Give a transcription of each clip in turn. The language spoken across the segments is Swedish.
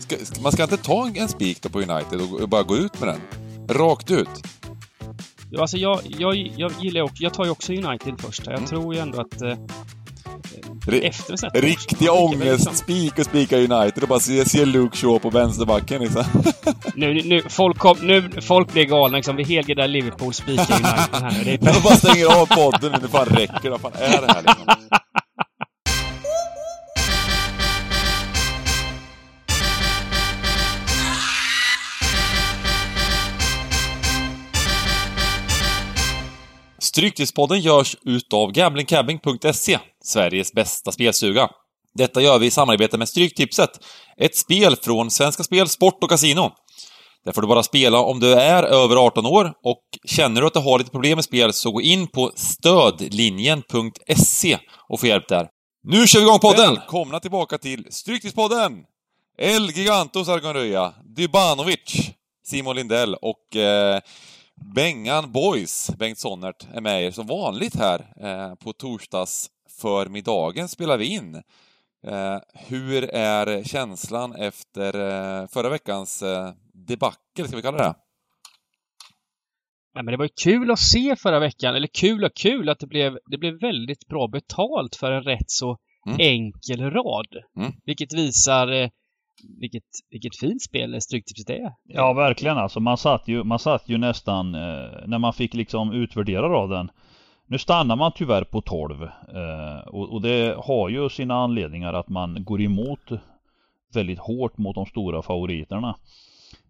ska, man ska inte ta en spik då på United och bara gå ut med den? Rakt ut? Ja, alltså jag, jag, jag gillar också, jag tar ju också United först. Jag mm. tror ju ändå att eh, efter sett Riktig ångestspik och spika United och bara se, se Luke Shaw på vänsterbacken liksom. nu, nu, folk, kom, nu, folk blir galna liksom. Vi helgardar Liverpool spikar United här nu. Det är De bara stänger av podden nu. Det fan räcker. Vad fan är det här liksom? Stryktipspodden görs utav gamblingcabbing.se, Sveriges bästa spelstuga. Detta gör vi i samarbete med Stryktipset, ett spel från Svenska Spel, Sport och Casino. Där får du bara spela om du är över 18 år och känner du att du har lite problem med spel så gå in på stödlinjen.se och få hjälp där. Nu kör vi igång podden! Välkomna tillbaka till Stryktipspodden! El Gigantos Sargonröja, Dybanovic, Simon Lindell och eh, Bengan Boys, Bengt Sonnert, är med er som vanligt här eh, på torsdags förmiddagen spelar vi in. Eh, hur är känslan efter eh, förra veckans eh, debacle, ska vi kalla det? Ja, men det var ju kul att se förra veckan, eller kul och kul att det blev, det blev väldigt bra betalt för en rätt så mm. enkel rad. Mm. Vilket visar eh, vilket, vilket fint spel Stryktipset är. Ja, verkligen alltså. Man satt ju, man satt ju nästan, eh, när man fick liksom utvärdera raden. Nu stannar man tyvärr på 12. Eh, och, och, det har ju sina anledningar att man går emot väldigt hårt mot de stora favoriterna.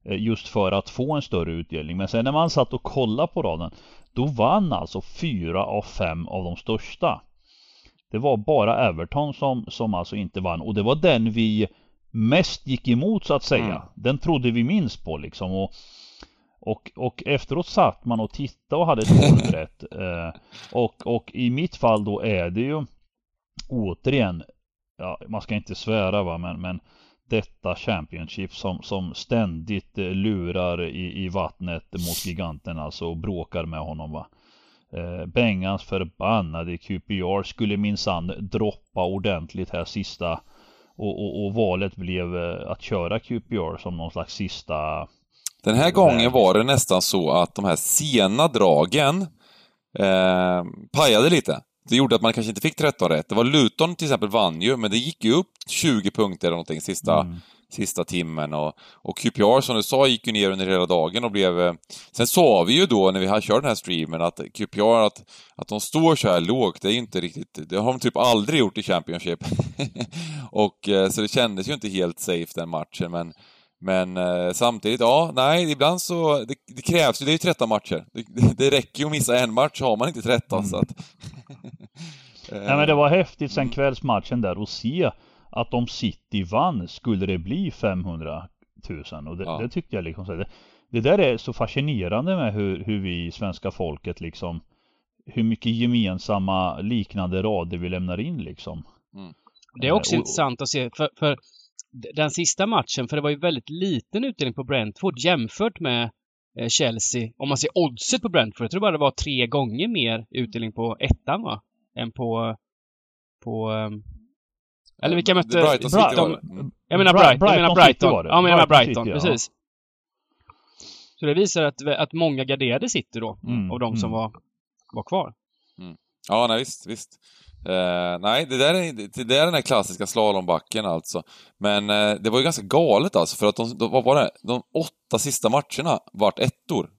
Eh, just för att få en större utdelning. Men sen när man satt och kollade på raden, då vann alltså fyra av fem av de största. Det var bara Everton som, som alltså inte vann och det var den vi mest gick emot så att säga. Mm. Den trodde vi minst på liksom. Och, och, och efteråt satt man och tittade och hade 12 rätt. Eh, och, och i mitt fall då är det ju återigen, ja, man ska inte svära va, men, men detta Championship som, som ständigt eh, lurar i, i vattnet mot giganten alltså och bråkar med honom va. Eh, Bengans förbannade QPR skulle minsann droppa ordentligt här sista och, och, och, valet blev eh, att köra QPR som någon slags sista... Den här gången var det nästan så att de här sena dragen eh, pajade lite. Det gjorde att man kanske inte fick 13 rätt. Det var Luton till exempel vann ju, men det gick ju upp 20 punkter eller någonting sista, mm. Sista timmen. Och, och QPR som du sa gick ju ner under hela dagen och blev... Eh, sen sa vi ju då när vi hade kört den här streamen att QPR, att, att de står så här lågt, det är ju inte riktigt... Det har de typ aldrig gjort i Championship. och eh, så det kändes ju inte helt safe den matchen, men men eh, samtidigt, ja, nej, ibland så, det, det krävs ju, det är ju 13 matcher. Det, det, räcker ju att missa en match, har man inte 13 mm. så att... nej men det var häftigt sen kvällsmatchen där att se att om City vann skulle det bli 500 000 och det, ja. det tyckte jag liksom så det, det där är så fascinerande med hur, hur vi svenska folket liksom hur mycket gemensamma liknande rader vi lämnar in liksom. Mm. Det är också eh, och, intressant att se för, för den sista matchen, för det var ju väldigt liten utdelning på Brentford jämfört med eh, Chelsea. Om man ser oddset på Brentford, jag tror bara det var tre gånger mer utdelning på ettan va? Än på... på um, eller vilka mötte... Brighton, Brighton, mm. Jag menar Brighton, jag menar Brighton. Ja, jag menar Brighton, City, precis. Ja. Så det visar att, att många garderade City då, mm, av de som mm. var, var kvar. Mm. Ja, nej, visst, visst. Uh, nej, det där, är, det där är den här klassiska slalombacken alltså. Men uh, det var ju ganska galet alltså, för att de, de, vad var det? De åtta sista matcherna vart ettor.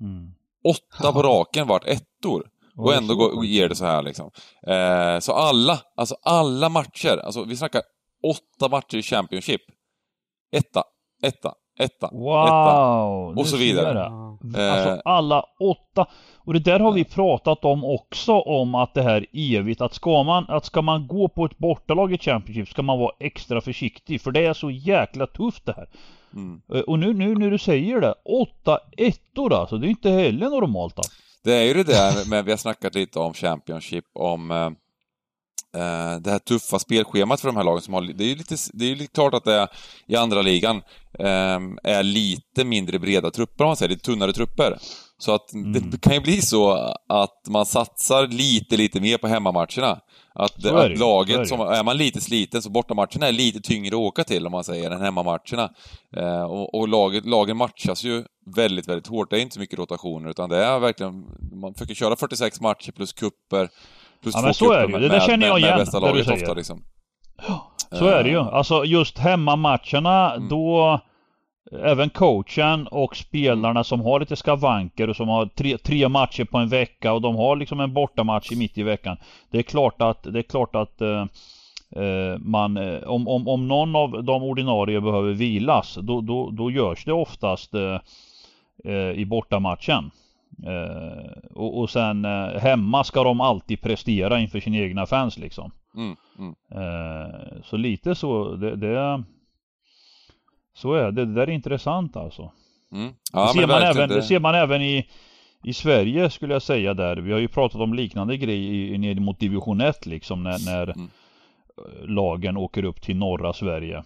Mm. Åtta på raken vart ettor. Och ändå går, ger det så här liksom. Uh, så alla, alltså alla matcher, alltså vi snackar åtta matcher i Championship. Etta, etta, etta, wow, etta. Och så vidare. Alltså alla åtta. Och det där har vi pratat om också om att det här evigt att ska man, att ska man gå på ett bortalag i Championship ska man vara extra försiktig för det är så jäkla tufft det här. Mm. Eh, och nu, nu när du säger det, åtta ettor alltså, det är inte heller normalt alltså. Det är ju det där, men vi har snackat lite om Championship, om eh, eh, det här tuffa spelschemat för de här lagen som har, det är ju lite, det är ju klart att det är, i andra ligan eh, är lite mindre breda trupper om man säger, lite tunnare trupper. Så att Mm. det kan ju bli så att man satsar lite, lite mer på hemmamatcherna. Att, att laget, som, är man lite sliten, så bortamatcherna är lite tyngre att åka till om man säger, än hemmamatcherna. Eh, och och laget, lagen matchas ju väldigt, väldigt hårt. Det är inte så mycket rotationer, utan det är verkligen, man försöker köra 46 matcher plus kupper Plus Ja, två men så är det ju. med, Det där med, känner jag med, igen, bästa det du laget säger. ofta liksom. Så är det ju. Eh, Alltså just hemmamatcherna Mm. då Även coachen och spelarna som har lite skavanker och som har tre, tre matcher på en vecka och de har liksom en bortamatch i mitt i veckan. Det är klart att, det är klart att eh, eh, man, eh, om, om, om någon av de ordinarie behöver vilas då, då, då görs det oftast eh, i bortamatchen. Eh, och, och sen eh, hemma ska de alltid prestera inför sina egna fans liksom. Mm, mm. Eh, så lite så, det, det Så är det, det där är intressant alltså. Mm. det, Ja, ser men man även, det ser man även i i Sverige skulle jag säga där. Vi har ju pratat om liknande grejer ner mot division 1 liksom när, när Mm. eh, lagen åker upp till norra Sverige.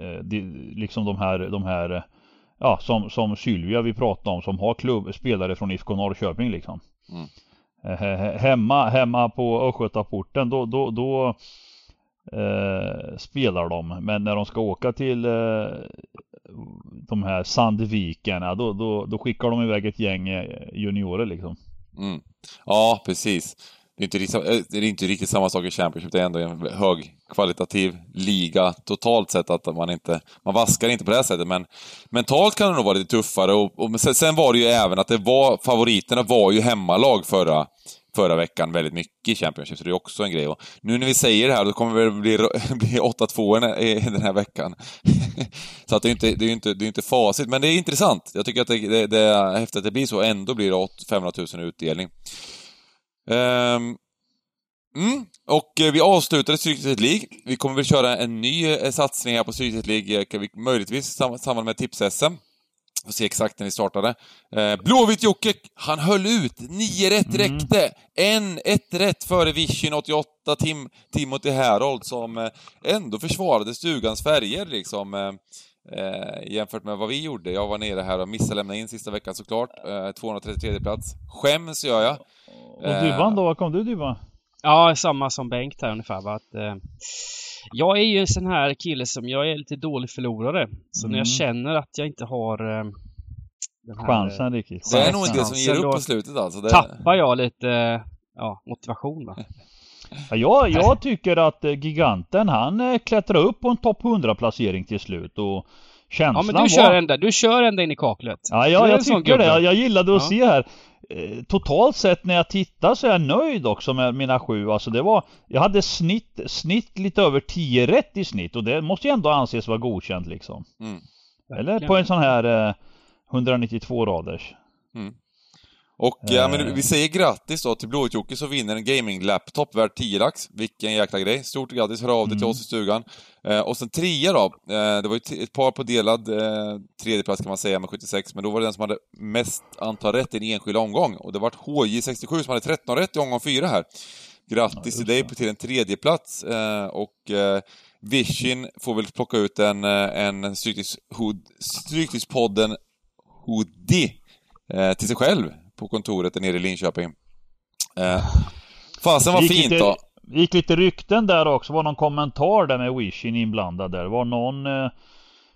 Eh, det, liksom de här, de här eh, Ja som, som Sylvia vi pratade om som har klubb, spelare från IFK Norrköping liksom. Mm. Eh, he- he- hemma, hemma på Östgötaporten då, då, då eh, spelar de. Men när de ska åka till eh, de här Sandviken, då, då, då skickar de iväg ett gäng eh, juniorer liksom. Mm. Ja, precis. Det är, inte, riktigt- eh, det är inte riktigt samma sak i Championship, det är ändå en högkvalitativ liga totalt sett att man inte, man vaskar inte på det här sättet men mentalt kan det nog vara lite tuffare och, och sen, sen var det ju även att det var, favoriterna var ju hemmalag förra, förra veckan väldigt mycket i Championship, så det är också en grej. Och nu när vi säger det här, då kommer det väl bli, bli 8-2 den här- i den här veckan. så att det är ju inte, det är inte, det är inte facit, men det är intressant. Jag tycker att det, det, det är häftigt att det blir så, ändå blir det 500 000 i utdelning. Ehm, mm, och eh, vi avslutade Stryktipset League. Vi kommer väl köra en ny eh, satsning här på Stryktipset League, eh, kan vi- möjligtvis i sam- samband med Tips-SM. Får se exakt när vi startade. Eh, Blåvitt-Jocke, han höll ut. Nio rätt räckte. En, ett rätt före Vision 88, Tim, Timothy Harold, som ändå försvarade stugans färger liksom. Eh, eh, jämfört med vad vi gjorde. Jag var nere här och missade lämna in sista veckan såklart. Eh, 233 plats. Skäms gör jag. Och Dybban då, vad kom du Dybban? Ja, samma som Bengt här ungefär. Va? Att, eh, jag är ju en sån här kille som, jag är lite dålig förlorare. Så när Mm. jag känner att jag inte har eh, den här, Chansen riktigt. Det är nog en del som ger upp på slutet alltså. Det... tappar jag lite eh, ja, motivation. Va? Ja, jag, jag tycker att eh, giganten han eh, klättrar upp på en topp 100 placering till slut och känslan Ja, men du var... kör, ända, du kör ända in i kaklet. Ja, ja jag tycker det. Jag, jag gillade att Ja. se här. Eh, Totalt sett när jag tittar så är jag nöjd också med mina sju. Alltså det var, jag hade snitt, snitt lite över 10 rätt i snitt och det måste ju ändå anses vara godkänt liksom. Mm. Eller på en sån här eh, 192 raders. Mm. Och ja, men Eh. vi säger grattis då till Blåvitt-Jocke som vinner en gaming-laptop värd 10 lax. Vilken jäkla grej. Stort grattis, hör av dig till Mm. oss i stugan. Eh, och sen trea då. Eh, det var ju ett par på delad eh, tredjeplats kan man säga med 76, men då var det den som hade mest antal rätt i en enskild omgång. Och det var HJ67 som hade 13 rätt i omgång 4 här. Grattis till dig till en tredjeplats. Eh, och eh, Vision får väl plocka ut en, eh, en Stryktipspodden hoodie eh, till sig själv på kontoret där nere i Linköping. Eh, fasen Gick fint lite- då. Det gick lite rykten där också. var någon kommentar där med Wishin inblandad där. var någon eh,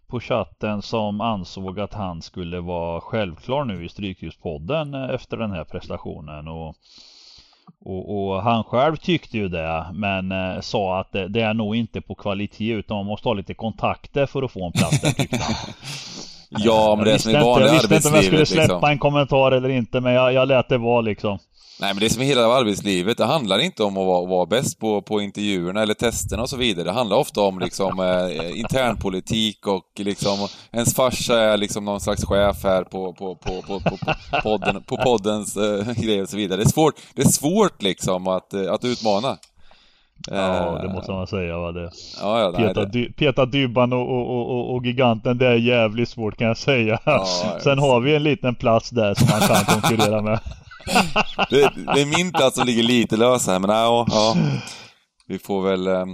på chatten som ansåg att han skulle vara självklar nu i Stryktipspodden eh, efter den här prestationen. Och, och, och han själv tyckte ju det men eh, sa att det, det är nog inte på kvalitet utan man måste ha lite kontakter för att få en plats där tyckte han. Ja, men det är som inte, vanliga jag visste inte om jag skulle arbetslivet släppa liksom. en kommentar eller inte men jag, jag lät det vara liksom. Nej, men det är som i hela arbetslivet. Det handlar inte om att vara, vara bäst på, på intervjuerna eller testerna och så vidare. Det handlar ofta om liksom eh, internpolitik och liksom ens farsa är liksom någon slags chef här på, på, på, på, på, på, podden, på poddens eh, grejer och så vidare. Det är svårt, det är svårt liksom att, eh, att utmana. Ja Eh, det måste man säga va det. Ja, ja, nej, Peta, det, dy, peta Dybban och, och, och, och, giganten, det är jävligt svårt kan jag säga. Ja, Sen har vi en liten plats där som man kan konkurrera med. det, det är min plats som ligger lite lös här, men ja, ja. Vi får väl... ehm,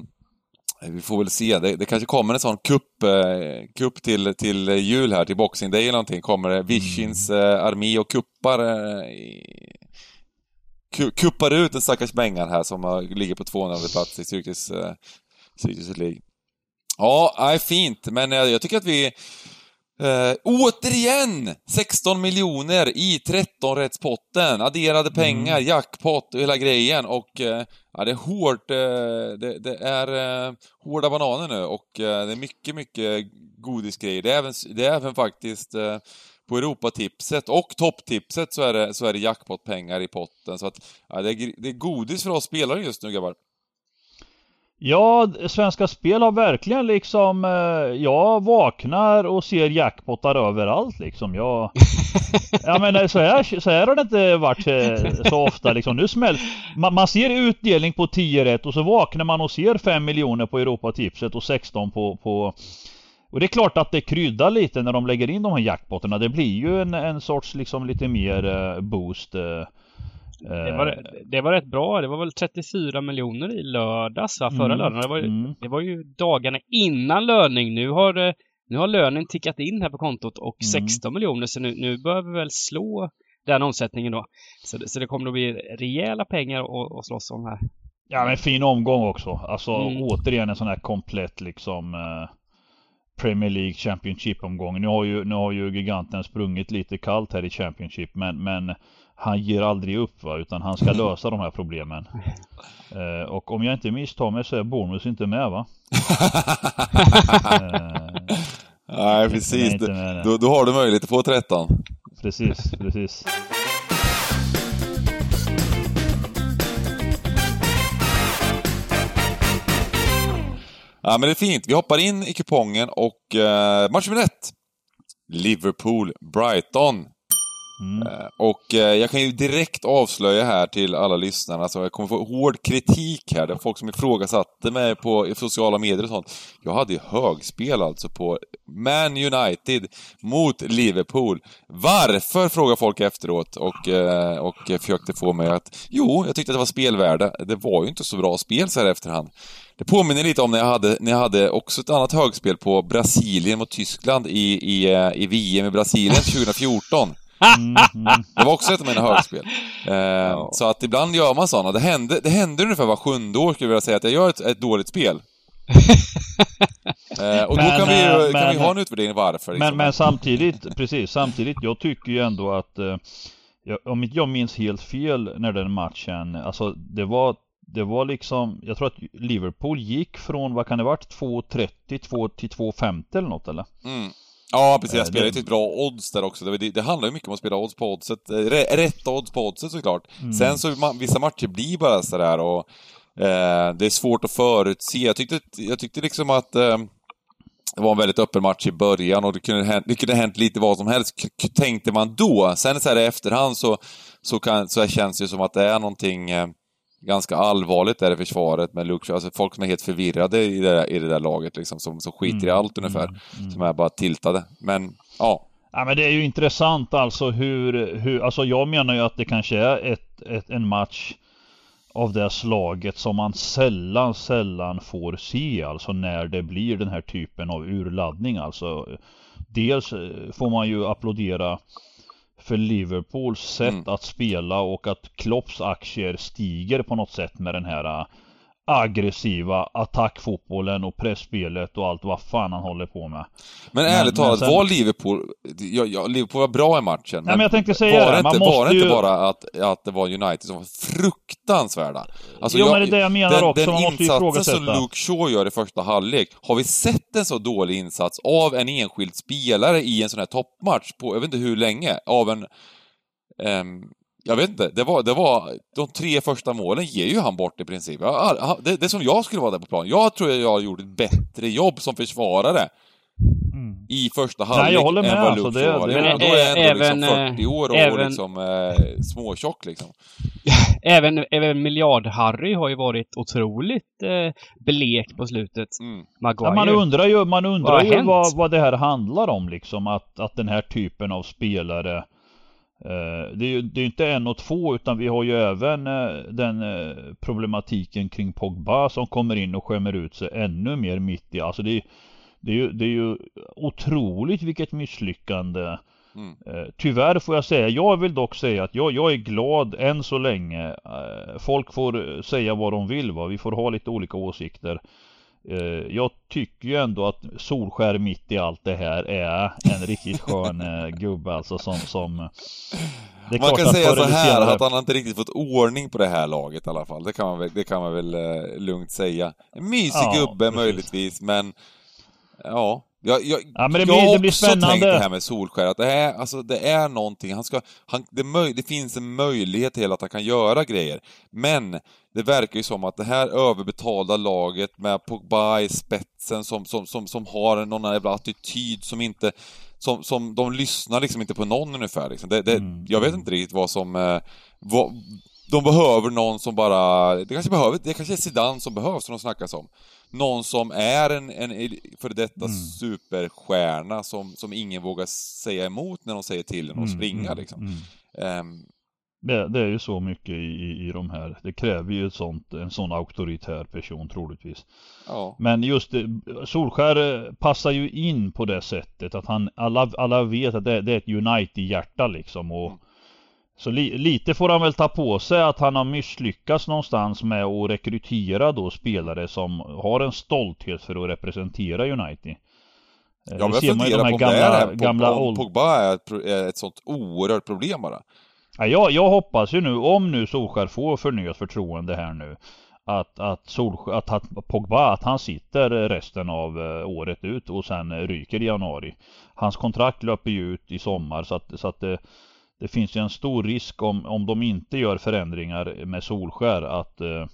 Vi får väl se. Det, det kanske kommer en sån kupp, eh, kupp till, till jul här, till Boxing Day eller någonting. Kommer det Vishins eh, armé och kuppar eh, kuppar ut den stackars Bengan här som ligger på 200 plats i Cirkus, eh, Cirkus League. Ja, nej, fint. Men eh, jag tycker att vi Eh, återigen 16 miljoner i 13-rättspotten. Adderade pengar, jackpot och hela grejen. Och eh, ja, det är hårt. Eh, det, det är eh, hårda bananer nu och eh, det är mycket, mycket godisgrejer. Det är även, det är även faktiskt på Europatipset och topptipset så är det, så är det jackpotpengar i potten. Så att ja, det, är, det är godis för oss spelare just nu grabbar. Ja, Svenska Spel har verkligen liksom, eh, jag vaknar och ser jackpottar överallt liksom. Jag, ja men så här, så här har det inte varit eh, så ofta liksom. Nu smäll, man, man ser utdelning på 10 rätt och så vaknar man och ser 5 miljoner på Europatipset och 16 på, på och det är klart att det kryddar lite när de lägger in de här jackpotterna. Det blir ju en, en sorts liksom lite mer eh, boost. eh, Det var, det var rätt bra. Det var väl 34 miljoner i lördags, va? Förra Mm, lördagen. Det var, ju- mm. det var ju dagarna innan löning. Nu har, nu har lönen tickat in här på kontot och Mm. 16 miljoner. Så nu, nu bör vi väl slå den omsättningen då. Så det, så det kommer att bli rejäla pengar att, att slåss om här. Ja men fin omgång också. Alltså Mm. återigen en sån här komplett liksom eh, Premier League Championship omgång. Nu har ju, nu har ju giganten sprungit lite kallt här i Championship men, men han ger aldrig upp va utan han ska lösa de här problemen. Eh, och om jag inte misstar mig så är Bournemouth inte med va? Eh, Nej, precis. Då, då har du möjlighet att få 13. precis, precis. Ja, men det är fint. Vi hoppar in i kupongen och eh, match nummer ett. Liverpool-Brighton. Mm. Eh, och eh, jag kan ju direkt avslöja här till alla lyssnarna, så jag kommer få hård kritik här. Det är folk som ifrågasatte mig på sociala medier och sånt. Jag hade ju högspel alltså på Man United mot Liverpool. Varför? frågar folk efteråt och, eh, och försökte få mig att... Jo, jag tyckte att det var spelvärde. Det var ju inte så bra spel så här efterhand. Det påminner lite om när jag hade, när jag hade också ett annat högspel på Brasilien mot Tyskland i, i, i VM i Brasilien 2014. Mm. Det var också ett av mina högspel. Eh, Så att ibland gör man sådana. Det händer, det händer ungefär var sjunde år, skulle jag vilja säga, att jag gör ett, ett dåligt spel. eh, och då Men, kan vi, kan men- vi ha en utvärdering varför. liksom. Men, men samtidigt, precis, samtidigt, jag tycker ju ändå att eh, jag, om inte jag minns helt fel när den matchen, alltså det var det var liksom, jag tror att Liverpool gick från, vad kan det varit, 2.30 2 till 2.50 eller något eller? Mm. Ja, precis. Jag spelade till ett bra odds där också. Det, det, handlar ju mycket om att spela odds på oddset. Eh, rä- Rätta odds på oddset såklart. Mm. Sen så, vissa matcher blir bara sådär och eh, det är svårt att förutse. Jag tyckte, jag tyckte liksom att eh, det var en väldigt öppen match i början och det kunde hänt, det kunde hänt lite vad som helst, tänkte man då. Sen så här i efterhand så, så, kan, så känns det ju som att det är någonting eh, ganska allvarligt där i försvaret med Luke. Alltså folk som är helt förvirrade i det, där- i det där laget liksom, som, som skiter i Mm, allt ungefär. Som är bara tiltade. Men, ja. Ja men det är ju intressant alltså hur, hur alltså jag menar ju att det kanske är ett, ett, en match av det slaget som man sällan, sällan får se alltså när det blir den här typen av urladdning alltså. Dels eh, får man ju applådera för Liverpools sätt Mm. att spela och att Klopps aktier stiger på något sätt med den här aggressiva attackfotbollen och pressspelet och allt vad fan han håller på med. Men Men- ärligt men talat, var Liverpool... Ja, ja, Liverpool var bra i matchen. men jag tänkte säga var det, det, man inte, var det inte ju- bara att, att det var United som var fruktansvärda? Alltså, Jo, men det är det jag menar den, också, Den man måste ju insatsen som ifrågasätta. Luke Shaw gör i första halvlek, har vi sett en så dålig insats av en enskild spelare i en sån här toppmatch på, jag vet inte hur länge, av en... ehm, jag vet inte, det var, det var... De tre första målen ger ju han bort i princip. Jag- Det, det är som jag skulle vara där på plan. Jag tror jag har gjort ett bättre jobb som försvarare Mm. i första Nej, halvlek jag håller med, än vad alltså, Luke det- det- Det, Men då är jag ändå även, liksom eh, 40 år och även- liksom eh, småtjock liksom. Även, även Miljard-Harry har ju varit otroligt eh, blek på slutet. Mm. Ja, man undrar ju, man Vad undrar ju hänt? vad, vad det här handlar om liksom. Att, att den här typen av spelare det är ju det är inte en och två utan vi har ju även eh, den problematiken kring Pogba som kommer in och skämmer ut sig ännu mer mitt i. Alltså det är, det är, ju, det är ju otroligt vilket misslyckande. Mm. Tyvärr får jag säga, jag vill dock säga att jag, jag är glad än så länge. Folk får säga vad de vill va, vi får ha lite olika åsikter. Eh, jag tycker ju ändå att Solskär mitt i allt det här är en riktigt skön eh, gubbe alltså som, som Man kan säga så här att han har inte riktigt fått ordning på det här laget i alla fall. Det kan man väl, det kan man väl uh, lugnt säga. En mysig ja, gubbe precis. möjligtvis, men ja, jag, jag, ja, men det blir, jag har också spännande. tänkt det här med Solskär, att det är, alltså, det är någonting, han ska, han, det, möj, det finns en möjlighet till att han kan göra grejer. Men det verkar ju som att det här överbetalda laget med Pogba i spetsen som, som, som, som har någon jävla attityd som inte, som, som de lyssnar liksom inte på någon ungefär. Liksom. Det, det, mm. Jag vet inte riktigt vad som, eh, vad, de behöver någon som bara, det kanske behöver, det kanske är Zidane som behövs som de snackas om någon som är en, en för detta mm. superstjärna som, som ingen vågar säga emot när de säger till en att mm, springa mm, liksom. Um, det, det, är ju så mycket i, i de här. Det kräver ju ett sånt, en sån auktoritär person troligtvis. Ja. Men just det, Solskär passar ju in på det sättet att han, alla, alla vet att det, det är ett United-hjärta liksom och mm. Så li lite får han väl ta på sig att han har misslyckats någonstans med att rekrytera då spelare som har en stolthet för att representera United. Ja, men jag funderar på om gamla, det är gamla Pogba är ett, är ett sånt oerhört problem bara. Jag, jag hoppas ju nu, om nu Solskär får förnyat förtroende här nu att, att, Solskär, att, att Pogba, att han sitter resten av eh, året ut och sen ryker i januari. Hans kontrakt löper ju ut i sommar så att, så att det, det finns ju en stor risk om, om de inte gör förändringar med Solskär att, eh,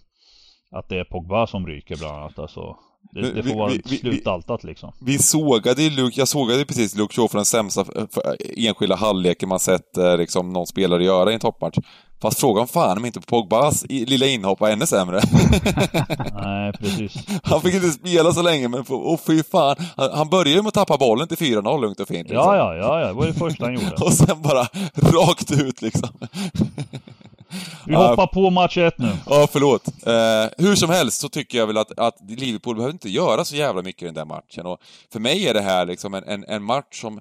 att det är Pogba som ryker bland annat. Alltså, det, det får vara slutaltat liksom. Vi sågade ju Luke, jag sågade precis Luke Shaw för den sämsta enskilda halvleken man sett eh, liksom, någon spelare göra i en toppmatch. Fast frågan fan om inte Pogbas lilla inhopp var ännu sämre. Nej, precis. Han fick inte spela så länge, men oh, fy fan. Han, han började ju med att tappa bollen till 4-0 lugnt och fint. Liksom. Ja, ja, ja, ja, det var det första han gjorde. och sen bara rakt ut liksom. Vi hoppar på match 1 nu. Ja, förlåt. Uh, hur som helst så tycker jag väl att, att Liverpool behöver inte göra så jävla mycket i den där matchen. Och för mig är det här liksom en, en, en match som...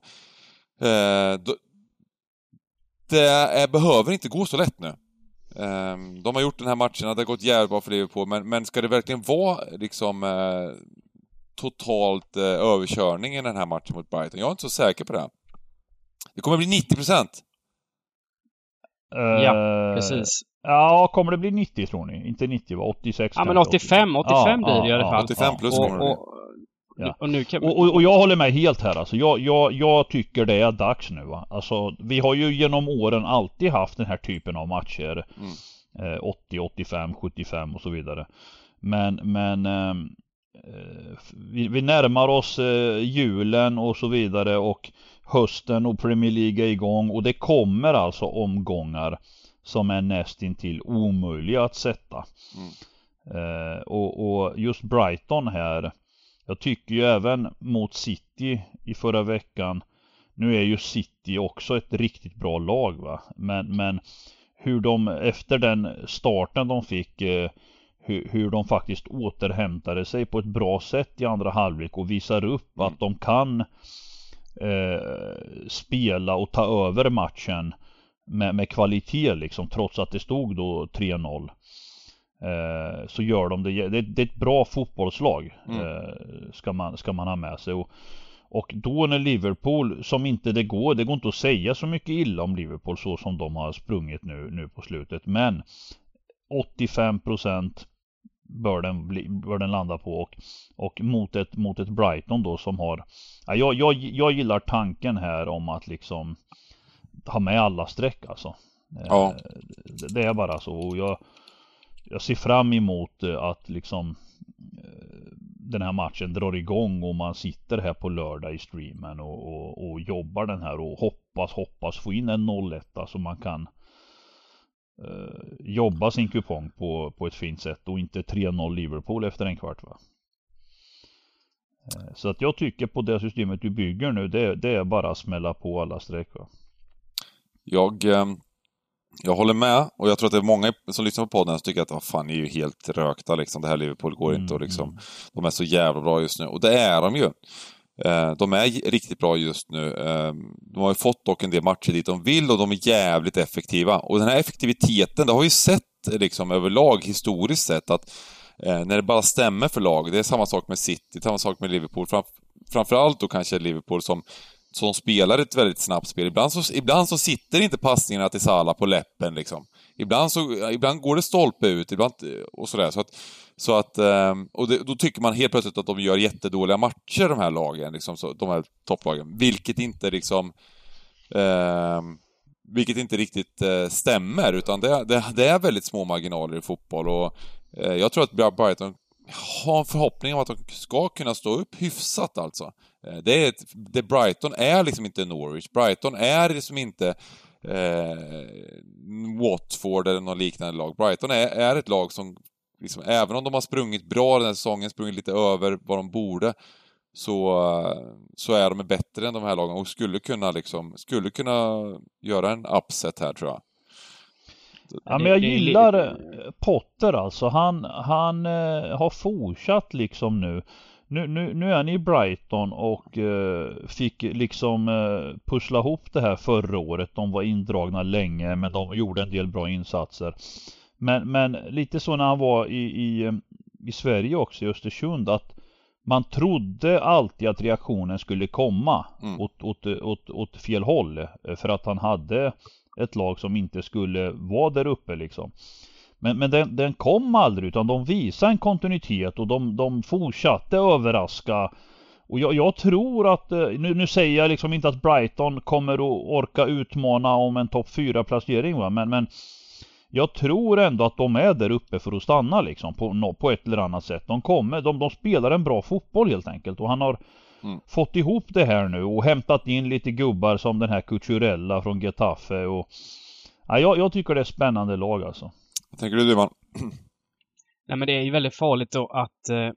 Uh, då, det är, behöver inte gå så lätt nu. Um, de har gjort den här matchen, det har gått jävligt bra för Liverpool, men, men ska det verkligen vara liksom uh, totalt uh, överkörning i den här matchen mot Brighton? Jag är inte så säker på det. Det kommer bli 90 procent. Ja, precis. Ja, kommer det bli 90 tror ni? Inte 90 va? 86? Ja, men 85. 85 blir det i alla fall. 85 plus kommer det och, Ja. Och, nu kan... och, och, och, jag håller med helt här alltså. Jag, jag, jag tycker det är dags nu va. Alltså vi har ju genom åren alltid haft den här typen av matcher. Mm. Eh, 80, 85, 75 och så vidare. Men, men ehm, eh, vi, vi, närmar oss eh, julen och så vidare och hösten och Premier League är igång och det kommer alltså omgångar som är nästintill omöjliga att sätta. Mm. Eh, och, och just Brighton här jag tycker ju även mot City i förra veckan Nu är ju City också ett riktigt bra lag va Men, men hur de efter den starten de fick eh, hur, hur de faktiskt återhämtade sig på ett bra sätt i andra halvlek och visar upp mm. att de kan eh, spela och ta över matchen med, med kvalitet liksom trots att det stod då 3-0 Eh, så gör de det, det, det är ett bra fotbollslag mm. eh, ska, man, ska man ha med sig. Och, och då när Liverpool, som inte det går, det går inte att säga så mycket illa om Liverpool så som de har sprungit nu, nu på slutet. Men 85% bör den, bli, bör den landa på och, och mot, ett, mot ett Brighton då som har ja, jag, jag, jag gillar tanken här om att liksom ha med alla streck alltså. Ja. Eh, det, det är bara så och jag jag ser fram emot eh, att liksom eh, den här matchen drar igång och man sitter här på lördag i streamen och, och, och jobbar den här och hoppas, hoppas få in en 01 så man kan jobba sin kupong på, på ett fint sätt och inte 3-0 Liverpool efter en kvart va. Eh, så att jag tycker på det systemet du bygger nu det, det är bara att smälla på alla streck va. Jag, eh, jag håller med och jag tror att det är många som lyssnar på podden som tycker att vad fan, ni är ju helt rökta liksom. Det här Liverpool går inte och liksom, Mm. de är så jävla bra just nu. Och det är de ju. Eh, de är riktigt bra just nu. Eh, de har ju fått dock en del matcher dit de vill och de är jävligt effektiva. Och den här effektiviteten, det har vi ju sett liksom överlag historiskt sett att eh, när det bara stämmer för lag, det är samma sak med City, samma sak med Liverpool. Framförallt då kanske Liverpool som, som spelar ett väldigt snabbt spel. Ibland så, ibland så sitter inte passningarna till Salah på läppen liksom. Ibland, så, ibland går det stolpe ut, ibland och sådär. Så att, så att, ehm, och det, då tycker man helt plötsligt att de gör jättedåliga matcher, de här lagen, liksom, så, de här topplagen. Vilket inte liksom... Eh, vilket inte riktigt eh, stämmer, utan det, det, det är väldigt små marginaler i fotboll och eh, jag tror att Brighton har en förhoppning om att de ska kunna stå upp hyfsat alltså. Eh, det, är ett, det Brighton är liksom inte Norwich. Brighton är liksom inte eh, Watford eller något liknande lag. Brighton är, är ett lag som, liksom, även om de har sprungit bra den här säsongen, sprungit lite över vad de borde, så, så är de bättre än de här lagen och skulle kunna liksom, skulle kunna göra en upset här tror jag. Ja men jag gillar eh, Potter alltså. Han, han eh, har fortsatt liksom nu. Nu, nu, nu är han i Brighton och eh, fick liksom eh, pussla ihop det här förra året. De var indragna länge men de gjorde en del bra insatser. Men, men lite så när han var i, i, i Sverige också, i Östersund, att man trodde alltid att reaktionen skulle komma Mm. åt, åt, åt, åt fel håll. eh, För att han hade ett lag som inte skulle vara där uppe liksom. Men, men den, den kom aldrig utan de visade en kontinuitet och de, de fortsatte överraska. Och jag, jag tror att, eh, nu, nu säger jag liksom inte att Brighton kommer att orka utmana om en topp 4 placering va, men, men jag tror ändå att de är där uppe för att stanna liksom på, på ett eller annat sätt. De kommer, de, de spelar en bra fotboll helt enkelt och han har Mm. fått ihop det här nu och hämtat in lite gubbar som den här Cucurella från Getafe och ja, jag, jag tycker det är spännande lag alltså. Vad tänker du Duman? Nej men det är ju väldigt farligt då att eh,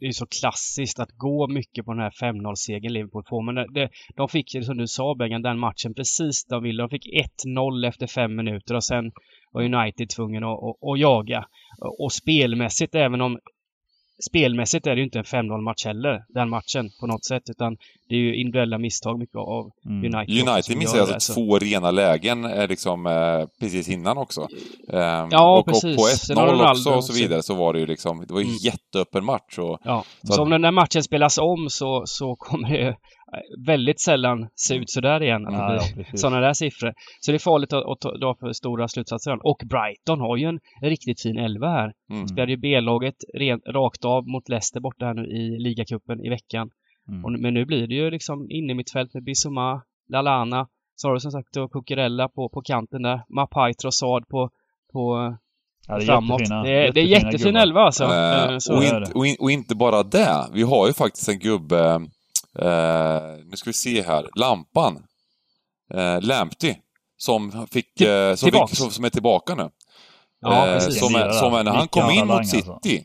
det är så klassiskt att gå mycket på den här 5-0-segern Liverpool får. Men det, det, de fick ju som du sa Bengan, den matchen precis de ville. De fick 1-0 efter fem minuter och sen var United tvungen att, att, att jaga. Och, och spelmässigt, även om Spelmässigt är det ju inte en 5-0 match heller, den matchen på något sätt. Utan det är ju individuella misstag mycket av Mm. United. också United det, alltså så- två rena lägen eh, liksom, eh, precis innan också. Ehm, Ja, och, precis. och på 1-0 Ronaldo också och så vidare så var det ju liksom, det var ju Mm. jätteöppen match och Ja, Så så, att- om den där matchen spelas om så, så kommer det väldigt sällan se ut sådär igen. Att det Ja, blir ja, sådana där siffror. Så det är farligt att, att ta- dra för stora slutsatser. Och Brighton har ju en riktigt fin elva här. mm. Spelade ju B-laget rakt av mot Leicester borta här nu i ligacupen i veckan. Mm. Och, men nu blir det ju liksom inne i mitt fält med Bissoma, Lalana, så har du som sagt då Cucurella på, på kanten där. Mapai, Trossard på, på Ja, det är framåt. jättefina- det, är, det är jättefin gubbar. elva alltså. Så- och, inte, och, in, och inte bara det, vi har ju faktiskt en gubbe, eh, nu ska vi se här, Lampan, eh, Lamptey, som fick, eh, som, fick som, som är tillbaka nu. Ja, Eh, precis. som, är, som är när han kom in mot alltså. City.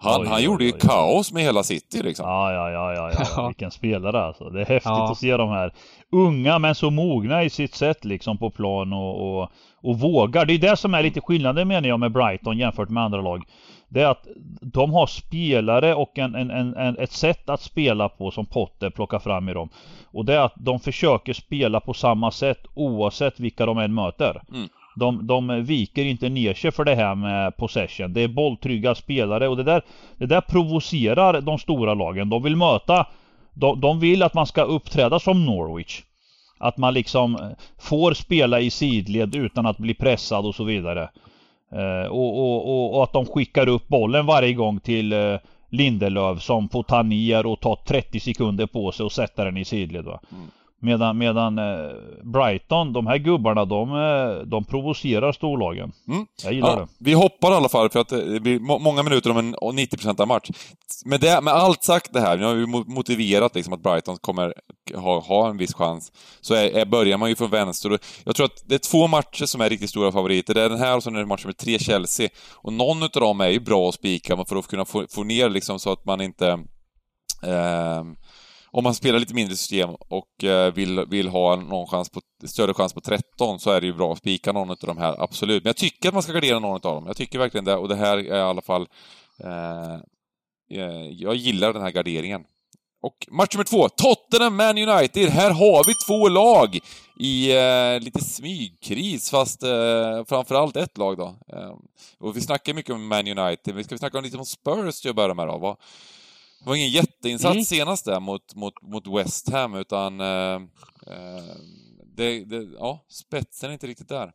Han, Oj, han oj, gjorde ju oj, oj. kaos med hela City liksom. Ja, ja, ja, ja, ja, ja. Ja. vilken spelare alltså. Det är häftigt Ja. att se de här unga men så mogna i sitt sätt liksom på plan och, och, och vågar. Det är det som är lite skillnaden menar jag med Brighton jämfört med andra lag. Det är att de har spelare och en, en, en, en, ett sätt att spela på som Potter plockar fram i dem. Och det är att de försöker spela på samma sätt oavsett vilka de än möter. Mm. De, de viker inte ner sig för det här med possession. Det är bolltrygga spelare och det där, det där provocerar de stora lagen. De vill möta de, de vill att man ska uppträda som Norwich. Att man liksom får spela i sidled utan att bli pressad och så vidare. Eh, och, och, och, och att de skickar upp bollen varje gång till eh, Lindelöf som får ta ner och ta 30 sekunder på sig och sätta den i sidled va. Mm. Medan, medan eh, Brighton, de här gubbarna, de, eh, de provocerar storlagen. Mm. Jag gillar Ja, det. vi hoppar i alla fall för att det blir må- många minuter om en och 90% av match. Med, det, med allt sagt det här, nu har vi mo- motiverat liksom att Brighton kommer ha, ha en viss chans, så är, är, börjar man ju från vänster. Jag tror att det är två matcher som är riktigt stora favoriter. Det är den här och så är det matchen med tre Chelsea. Och någon utav dem är ju bra att spika för att kunna få, få ner liksom så att man inte... ehm, om man spelar lite mindre system och eh, vill, vill ha någon chans på, större chans på 13 så är det ju bra att spika någon av de här, absolut. Men jag tycker att man ska gardera någon av dem. Jag tycker verkligen det och det här är i alla fall... Eh, eh jag gillar den här garderingen. Och match nummer två, Tottenham-Man United. Här har vi två lag i eh, lite smygkris, fast eh, framförallt ett lag då. Eh, och vi snackar mycket om Man United, men ska vi snacka lite om Spurs till att börja med då? Vad, det var ingen jätteinsats mm. senast där mot, mot, mot West Ham, utan eh, eh, det, det, ja, spetsen är inte riktigt där.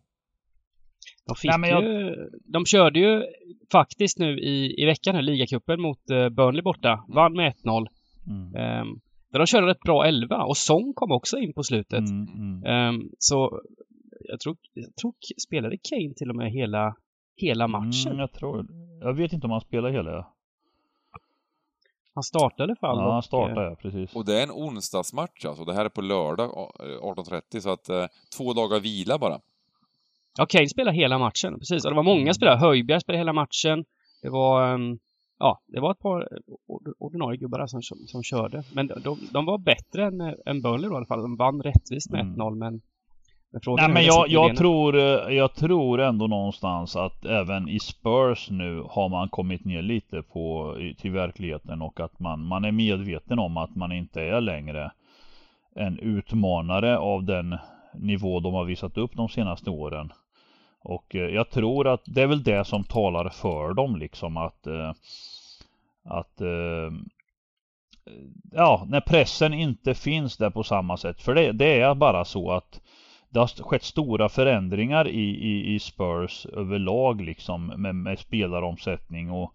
De, fick Nej, jag... ju, de körde ju faktiskt nu i, i veckan, här, ligacupen mot uh, Burnley borta. Vann med 1-0. Mm. Um, där de körde rätt bra 11 och Song kom också in på slutet. Mm, mm. Um, så jag tror, jag tror spelade Kane till och med hela, hela matchen. Mm, jag tror, jag vet inte om han spelade hela. Han startade i alla fall. Ja, han startade, ja, precis. Och det är en onsdagsmatch alltså. Det här är på lördag 18.30 så att eh, två dagar vila bara. Ja, Kane spelade hela matchen, precis. Och det var många mm. spelare. Höjbjerg spelade hela matchen. Det var um, ja, det var ett par ordinarie gubbar som, som körde. Men de, de var bättre än, än Burnley då, i alla fall. De vann rättvist med mm. 1-0 men Nej men jag, jag tror, eh, jag tror ändå någonstans att även i Spurs nu har man kommit ner lite på, till verkligheten och att man, man är medveten om att man inte är längre en utmanare av den nivå de har visat upp de senaste åren. Och eh, jag tror att det är väl det som talar för dem liksom att eh, att ja, när pressen inte finns där på samma sätt. För det, det är bara så att det har skett stora förändringar i, i, i Spurs överlag liksom med, med spelaromsättning och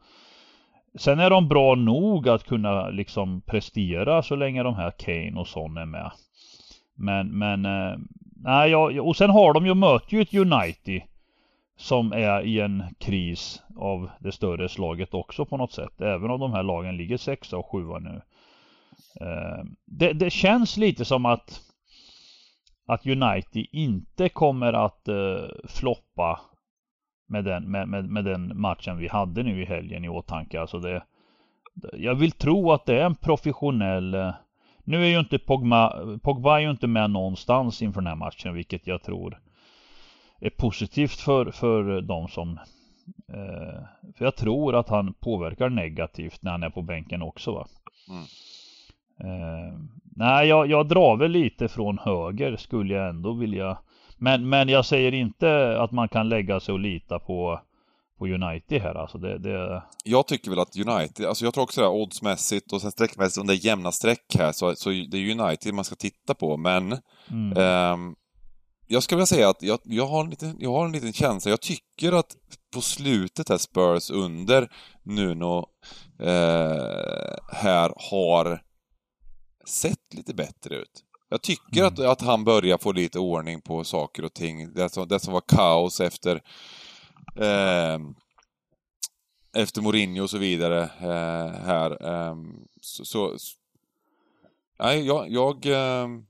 Sen är de bra nog att kunna liksom prestera så länge de här Kane och Son är med. Men, men, eh, nej, jag, och sen har de ju, möter ju ett United som är i en kris av det större slaget också på något sätt. Även om de här lagen ligger sexa och sjua nu. Eh, det, det, känns lite som att att United inte kommer att eh, floppa med den, med, med, med, den matchen vi hade nu i helgen i åtanke. Alltså det, jag vill tro att det är en professionell eh, Nu är ju inte Pogba, Pogba är ju inte med någonstans inför den här matchen vilket jag tror är positivt för, för de som eh, För jag tror att han påverkar negativt när han är på bänken också va. Mm. Eh, nej, jag, jag drar väl lite från höger skulle jag ändå vilja men, men jag säger inte att man kan lägga sig och lita på på United här alltså det, det... Jag tycker väl att United, alltså jag tror också det här oddsmässigt och sen sträckmässigt, om det är jämna streck här så, så det är United man ska titta på men mm. um, jag ska vilja säga att jag, jag, har en liten, jag har en liten känsla. Jag tycker att på slutet här Spurs under Nuno eh, här har sett lite bättre ut. Jag tycker mm. att, att han börjar få lite ordning på saker och ting. Det som, det som var kaos efter eh, efter Mourinho och så vidare eh, här. Eh, så, så, nej, jag, jag ehm,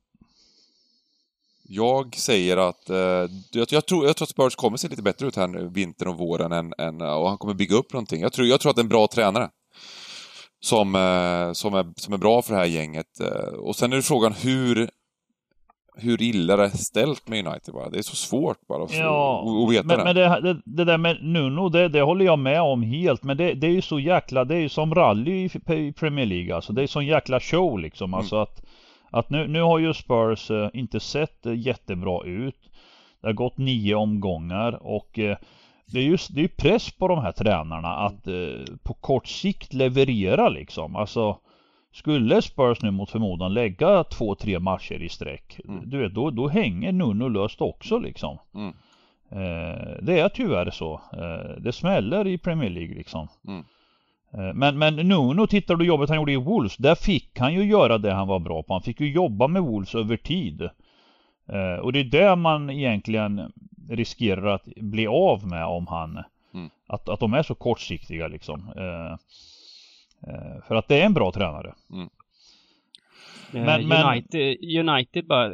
jag säger att eh, jag, jag, tror, jag tror att Spurs kommer se lite bättre ut här nu, vintern och våren, än, än, och han kommer bygga upp någonting. Jag tror, jag tror att det är en bra tränare. Som, eh, som, är, som är bra för det här gänget. Eh, och sen är det frågan hur, hur illa det är ställt med United bara. Det är så svårt bara att, ja, att veta men, det. Men det, det, det, där med Nuno, det, det håller jag med om helt. Men det, det är ju så jäkla, det är ju som rally i Premier League alltså. Det är sån jäkla show liksom. Mm. Alltså att att nu, nu har ju Spurs eh, inte sett jättebra ut. Det har gått nio omgångar och det är det är press på de här tränarna att på kort sikt leverera liksom. Alltså skulle Spurs nu mot förmodan lägga två, tre matcher i sträck. Mm. Du vet, då, då hänger Nuno löst också liksom. Mm. Eh, det är tyvärr så. Eh, det smäller i Premier League liksom. Mm. Eh, men, men Nuno, tittar du jobbet han gjorde i Wolves, där fick han ju göra det han var bra på. Han fick ju jobba med Wolves över tid. Eh, och det är det man egentligen riskerar att bli av med om han mm. att, att de är så kortsiktiga liksom. Eh, för att det är en bra tränare. Mm. Men, United, United bara,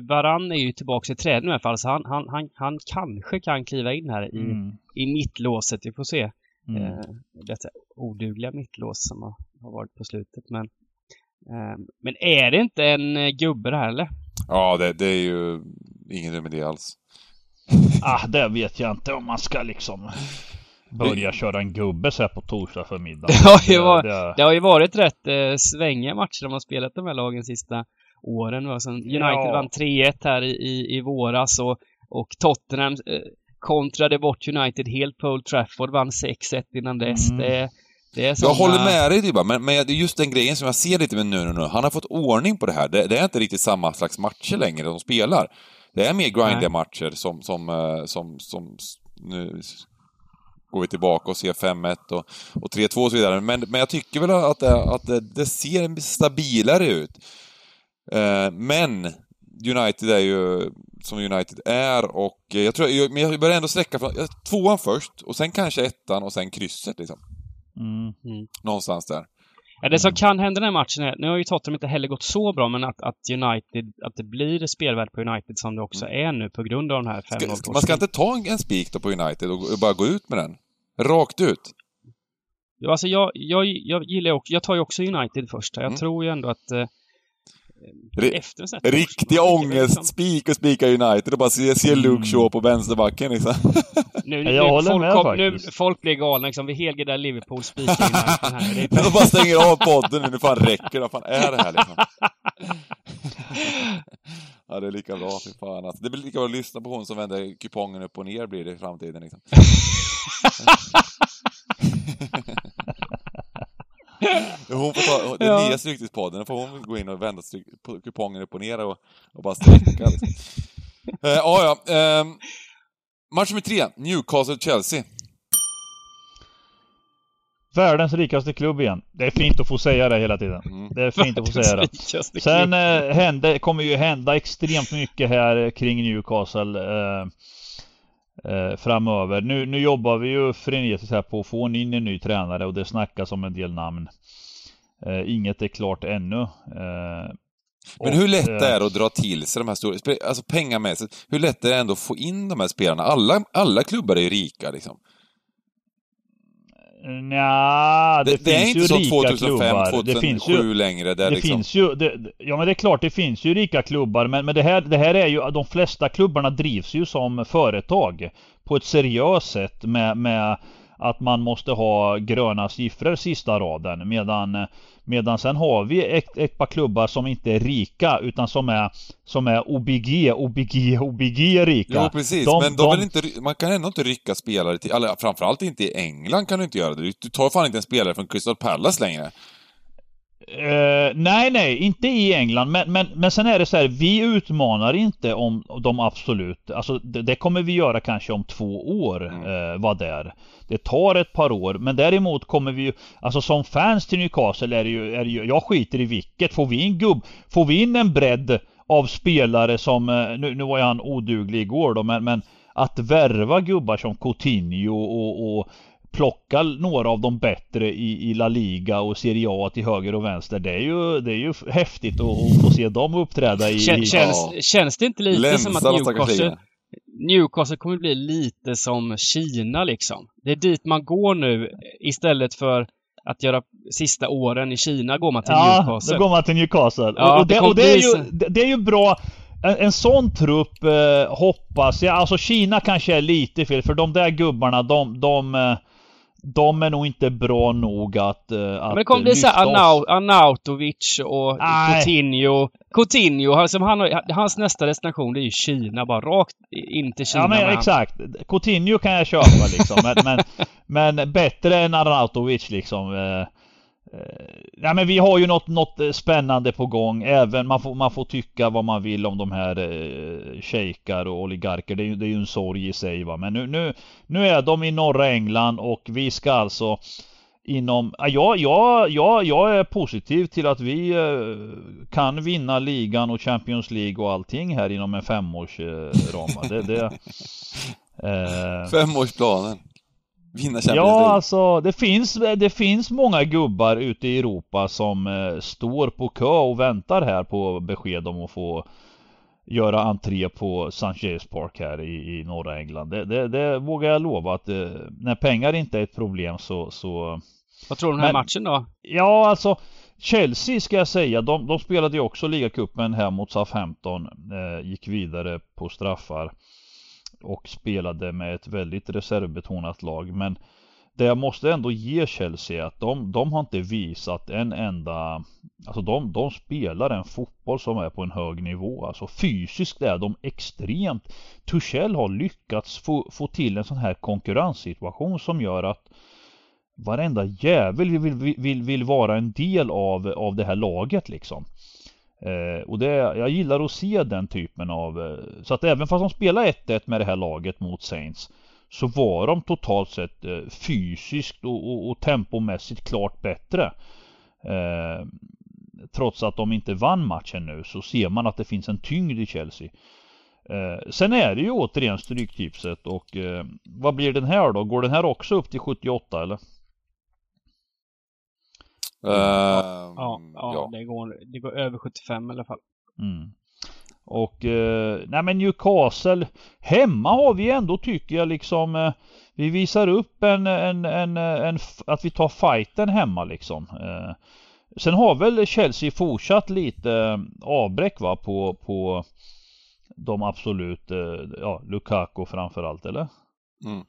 Varann är ju tillbaka i träden i alla fall så han, han, han, han kanske kan kliva in här i, mm. i mittlåset, vi får se. Mm. Eh, detta odugliga mittlås som har, har varit på slutet. Men Eh, men är det inte en eh, gubbe det här eller? Ja, det, det är ju ingen dum idé alls. Ah, det vet jag inte om man ska liksom börja köra en gubbe så här på torsdag förmiddag. Det har ju, var, det, det har ju varit rätt eh, svängiga matcher de har spelat de här lagen sista åren. Alltså, United Ja. vann 3-1 här i, i, i våras och, och Tottenham eh, kontrade bort United helt på Old Trafford, vann 6-1 innan dess. Mm. Det, det är Jag såna... håller med dig Dybba, men, men det är just den grejen som jag ser lite med Nuno nu. Han har fått ordning på det här. Det, det är inte riktigt samma slags matcher längre de spelar. Det är mer grindiga Nej. matcher som, som, eh, som, som, nu går vi tillbaka och ser 5-1 och, och 3-2 och så vidare. Men, men jag tycker väl att det, att det, det ser stabilare ut. Eh, Men United är ju som United är och jag tror, jag- men jag börjar ändå sträcka från tvåan först och sen kanske ettan och sen krysset liksom. mm. Någonstans där. Ja, det som kan hända den här matchen är, nu har ju Tottenham inte heller gått så bra, men att, att United, att det blir spelvärde på United som det också är nu på grund av den här 5 Mm. Ska, man ska inte ta en, en spik då på United och, och bara gå ut med den? Rakt ut? Ja, alltså jag, jag, jag gillar också, jag tar ju också United först. Jag Mm. tror ju ändå att eh, efter en sån här Riktig väl liksom- ångestspik och spika United och bara se, se Luke Mm. Shaw på vänsterbacken liksom. Nu, nu, jag håller folk, med kom, nu, folk blir galna liksom. Vi helgardar Liverpool spikar United här. Det är De bara stänger av podden nu, nu fan räcker det. Vad fan är det här liksom? Ja, det är lika bra, fy fan alltså. Det blir lika bra att lyssna på hon som vänder kupongen upp och ner blir det i framtiden liksom. Hon får ta, den Ja. nya Stryktipspodden, får hon gå in och vända stryk, på- kupongen upp och ner och, och bara sträcka liksom. Eh, ja, ja. ehm, match nummer tre, Newcastle-Chelsea. Världens rikaste klubb igen. Det är fint att få säga det hela tiden. Mm. Det är fint att få säga det. Sen eh, hände, kommer ju hända extremt mycket här kring Newcastle eh, eh, framöver. Nu, nu jobbar vi ju frenetiskt här på att få in en ny tränare och det snackas om en del namn. Eh, inget är klart ännu. Eh, Men hur lätt eh, är det att dra till sig de här stora, alltså pengamässigt, hur lätt är det ändå att få in de här spelarna? Alla, alla klubbar är ju rika liksom. Nja, det, Det, det, är finns inte ju rika 2005, klubbar. 2007 Det finns ju, längre. Där det liksom, finns ju, det- ja men det är klart det finns ju rika klubbar men, men det, här, det här är ju, de flesta klubbarna drivs ju som företag på ett seriöst sätt med, med att man måste ha gröna siffror sista raden medan Medan sen har vi ett, ett par klubbar som inte är rika utan som är Som är OBG, OBG, OBG rika. Jo, precis. De- men de, de- inte, man kan ändå inte rycka spelare till, eller framförallt inte i England kan du inte göra det. Du, du tar fan inte en spelare från Crystal Palace längre. Eh, nej, nej, inte i England. Men, men, men sen är det så här, vi utmanar inte om de absolut, alltså det, det kommer vi göra kanske om två år, Mm. eh, vad där. Det tar ett par år, men däremot kommer vi ju, alltså som fans till Newcastle är det ju, är det ju jag skiter i vilket. Får vi in gubb, får vi in en bredd av spelare som, eh, nu, nu var ju han oduglig igår då, men, men att värva gubbar som Coutinho och, och plocka några av de bättre i, i La Liga och Serie A till höger och vänster. Det är ju, det är ju häftigt att, att få se dem uppträda i... Kän, känns, känns det inte lite Länsa som att Newcastle. Newcastle kommer bli lite som Kina liksom? Det är dit man går nu istället för att göra sista åren i Kina går man till ja, Newcastle. då går man till Newcastle. Ja, och, och, det det, och det, är ju, det är ju bra. En, en sån trupp eh, hoppas jag, alltså Kina kanske är lite fel för de där gubbarna de, de, eh, de är nog inte bra nog att, eh, att Men kommer bli såhär Arnautovic och Nej. Coutinho. Coutinho, han, som han, har- hans nästa destination det är ju Kina, bara rakt in till Kina Ja men exakt. Coutinho kan jag köpa liksom. men, men, men bättre än Arnautovic liksom. Eh, Ja men vi har ju något, något eh, spännande på gång. Även man får, man får tycka vad man vill om de här eh, shejkar och oligarker. Det är, ju- det är ju en sorg i sig va. Men nu, nu, nu är de i norra England och vi ska alltså Inom, ja, jag, jag, jag är positiv till att vi eh, kan vinna ligan och Champions League och allting här inom en femårsram. det, det, eh, Femårsplanen. Vinna Champions Ja, League. alltså det finns, det finns många gubbar ute i Europa som eh, står på kö och väntar här på besked om att få göra entré på St. James Park här i, i norra England. Det, det, det vågar jag lova att eh, när pengar inte är ett problem så, så Vad tror du om den här Men- matchen då? Ja, alltså Chelsea ska jag säga, de, de spelade ju också ligacupen här mot Southampton. Eh, gick vidare på straffar. Och spelade med ett väldigt reservbetonat lag. Men det jag måste ändå ge Chelsea är att de, de har inte visat en enda Alltså de, de spelar en fotboll som är på en hög nivå. Alltså fysiskt är de extremt Tuchel har lyckats få, få till en sån här konkurrenssituation som gör att Varenda jävel vill, vill, vill, vill vara en del av, av det här laget liksom. Eh, och det, jag gillar att se den typen av eh, Så att även fast de spelar 1-1 med det här laget mot Saints Så var de totalt sett eh, fysiskt och, och, och tempomässigt klart bättre eh, Trots att de inte vann matchen nu så ser man att det finns en tyngd i Chelsea eh, Sen är det ju återigen Stryktipset och eh, vad blir den här då? Går den här också upp till 78 eller? Uh, ja, ja, ja, Det, går, det går över 75 i alla fall. Mm. Och eh, nej men Newcastle Hemma har vi ändå tycker jag liksom eh, Vi visar upp en, en, en, en, Att vi tar fighten hemma liksom eh, Sen har väl Chelsea fortsatt lite eh, avbräck va på, på De absolut eh, Ja Lukaku framförallt eller? Mm.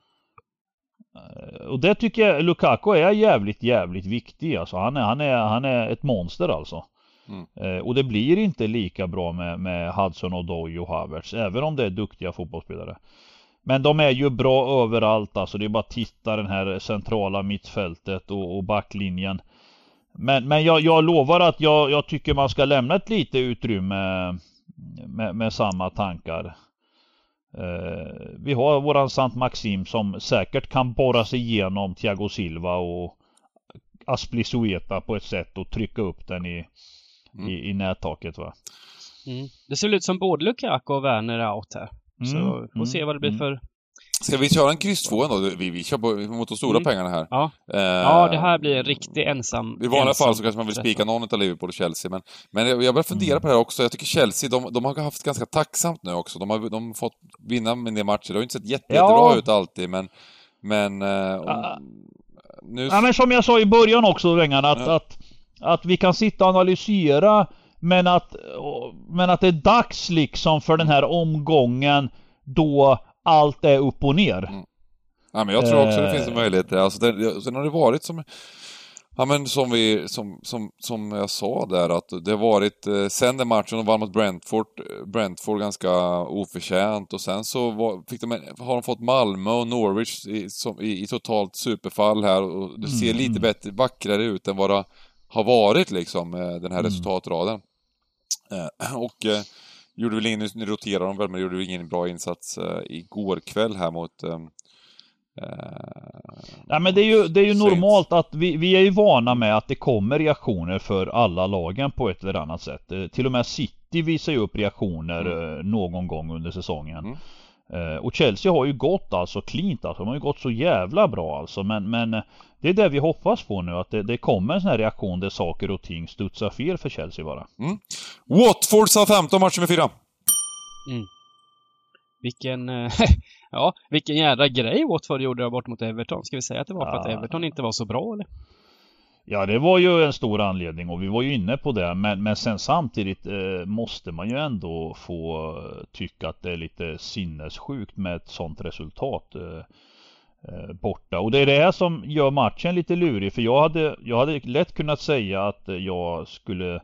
Eh, och det tycker jag Lukaku är jävligt jävligt viktig alltså. Han är, han är, han är ett monster alltså. Mm. Eh, och det blir inte lika bra med, med Hudson och Doy och Havertz. Även om det är duktiga fotbollsspelare. Men de är ju bra överallt alltså. Det är bara att titta den här centrala mittfältet och, och backlinjen. Men, men jag, jag lovar att jag, jag tycker man ska lämna ett lite utrymme med, med samma tankar. Eh, vi har våran Sant Maxim som säkert kan borra sig igenom Thiago Silva och Asplisueta på ett sätt och trycka upp den i, mm. i, i nättaket va. Mm. Det ser ut som både Lukaku och Werner är out här. Mm. Så vi får se vad det blir mm. för Ska vi köra en kryss 2 ändå? Vi, vi kör på, mot de stora mm. pengarna här. Ja. Uh, ja, det här blir en riktig ensam... I vanliga fall så kanske man vill spika någon av Liverpool och Chelsea, men, men jag börjar fundera mm. på det här också. Jag tycker Chelsea, de, de har haft ganska tacksamt nu också. De har, de har fått vinna en del matcher. Det har inte sett jätte, ja. jättebra ut alltid, men... Men... Uh, om, nu... Ja, men som jag sa i början också, Rengan, att, ja. att, att vi kan sitta och analysera, men att, men att det är dags liksom för den här omgången då allt är upp och ner. Mm. Ja, men jag tror också det finns en eh. möjlighet. Alltså, det, sen har det varit som... Ja men som vi, som, som, som jag sa där att det har varit, eh, sen den matchen de vann mot Brentford, Brentford ganska oförtjänt och sen så var, fick de, har de fått Malmö och Norwich i, som, i, i totalt superfall här och det ser mm. lite bättre, vackrare ut än vad det har varit liksom, den här mm. resultatraden. Eh, och eh, Gjorde väl ingen, nu roterar de väl, men gjorde ingen bra insats uh, igår kväll här mot um, Nej men det är ju, det är ju normalt att vi, vi är ju vana med att det kommer reaktioner för alla lagen på ett eller annat sätt. Till och med City visar ju upp reaktioner mm. någon gång under säsongen. Mm. Eh, och Chelsea har ju gått alltså cleant alltså. De har ju gått så jävla bra alltså. Men, men det är det vi hoppas på nu. Att det, det kommer en sån här reaktion där saker och ting studsar fel för Chelsea bara. Mm. Watford Southampton match med fyra. Mm. Vilken, eh, ja, vilken jädra grej Watford gjorde där bort mot Everton. Ska vi säga att det var för att Everton inte var så bra eller? Ja det var ju en stor anledning och vi var ju inne på det men, men sen samtidigt eh, måste man ju ändå få tycka att det är lite sinnessjukt med ett sånt resultat eh, eh borta. Och det är det här som gör matchen lite lurig för jag hade, jag hade lätt kunnat säga att jag skulle Eh,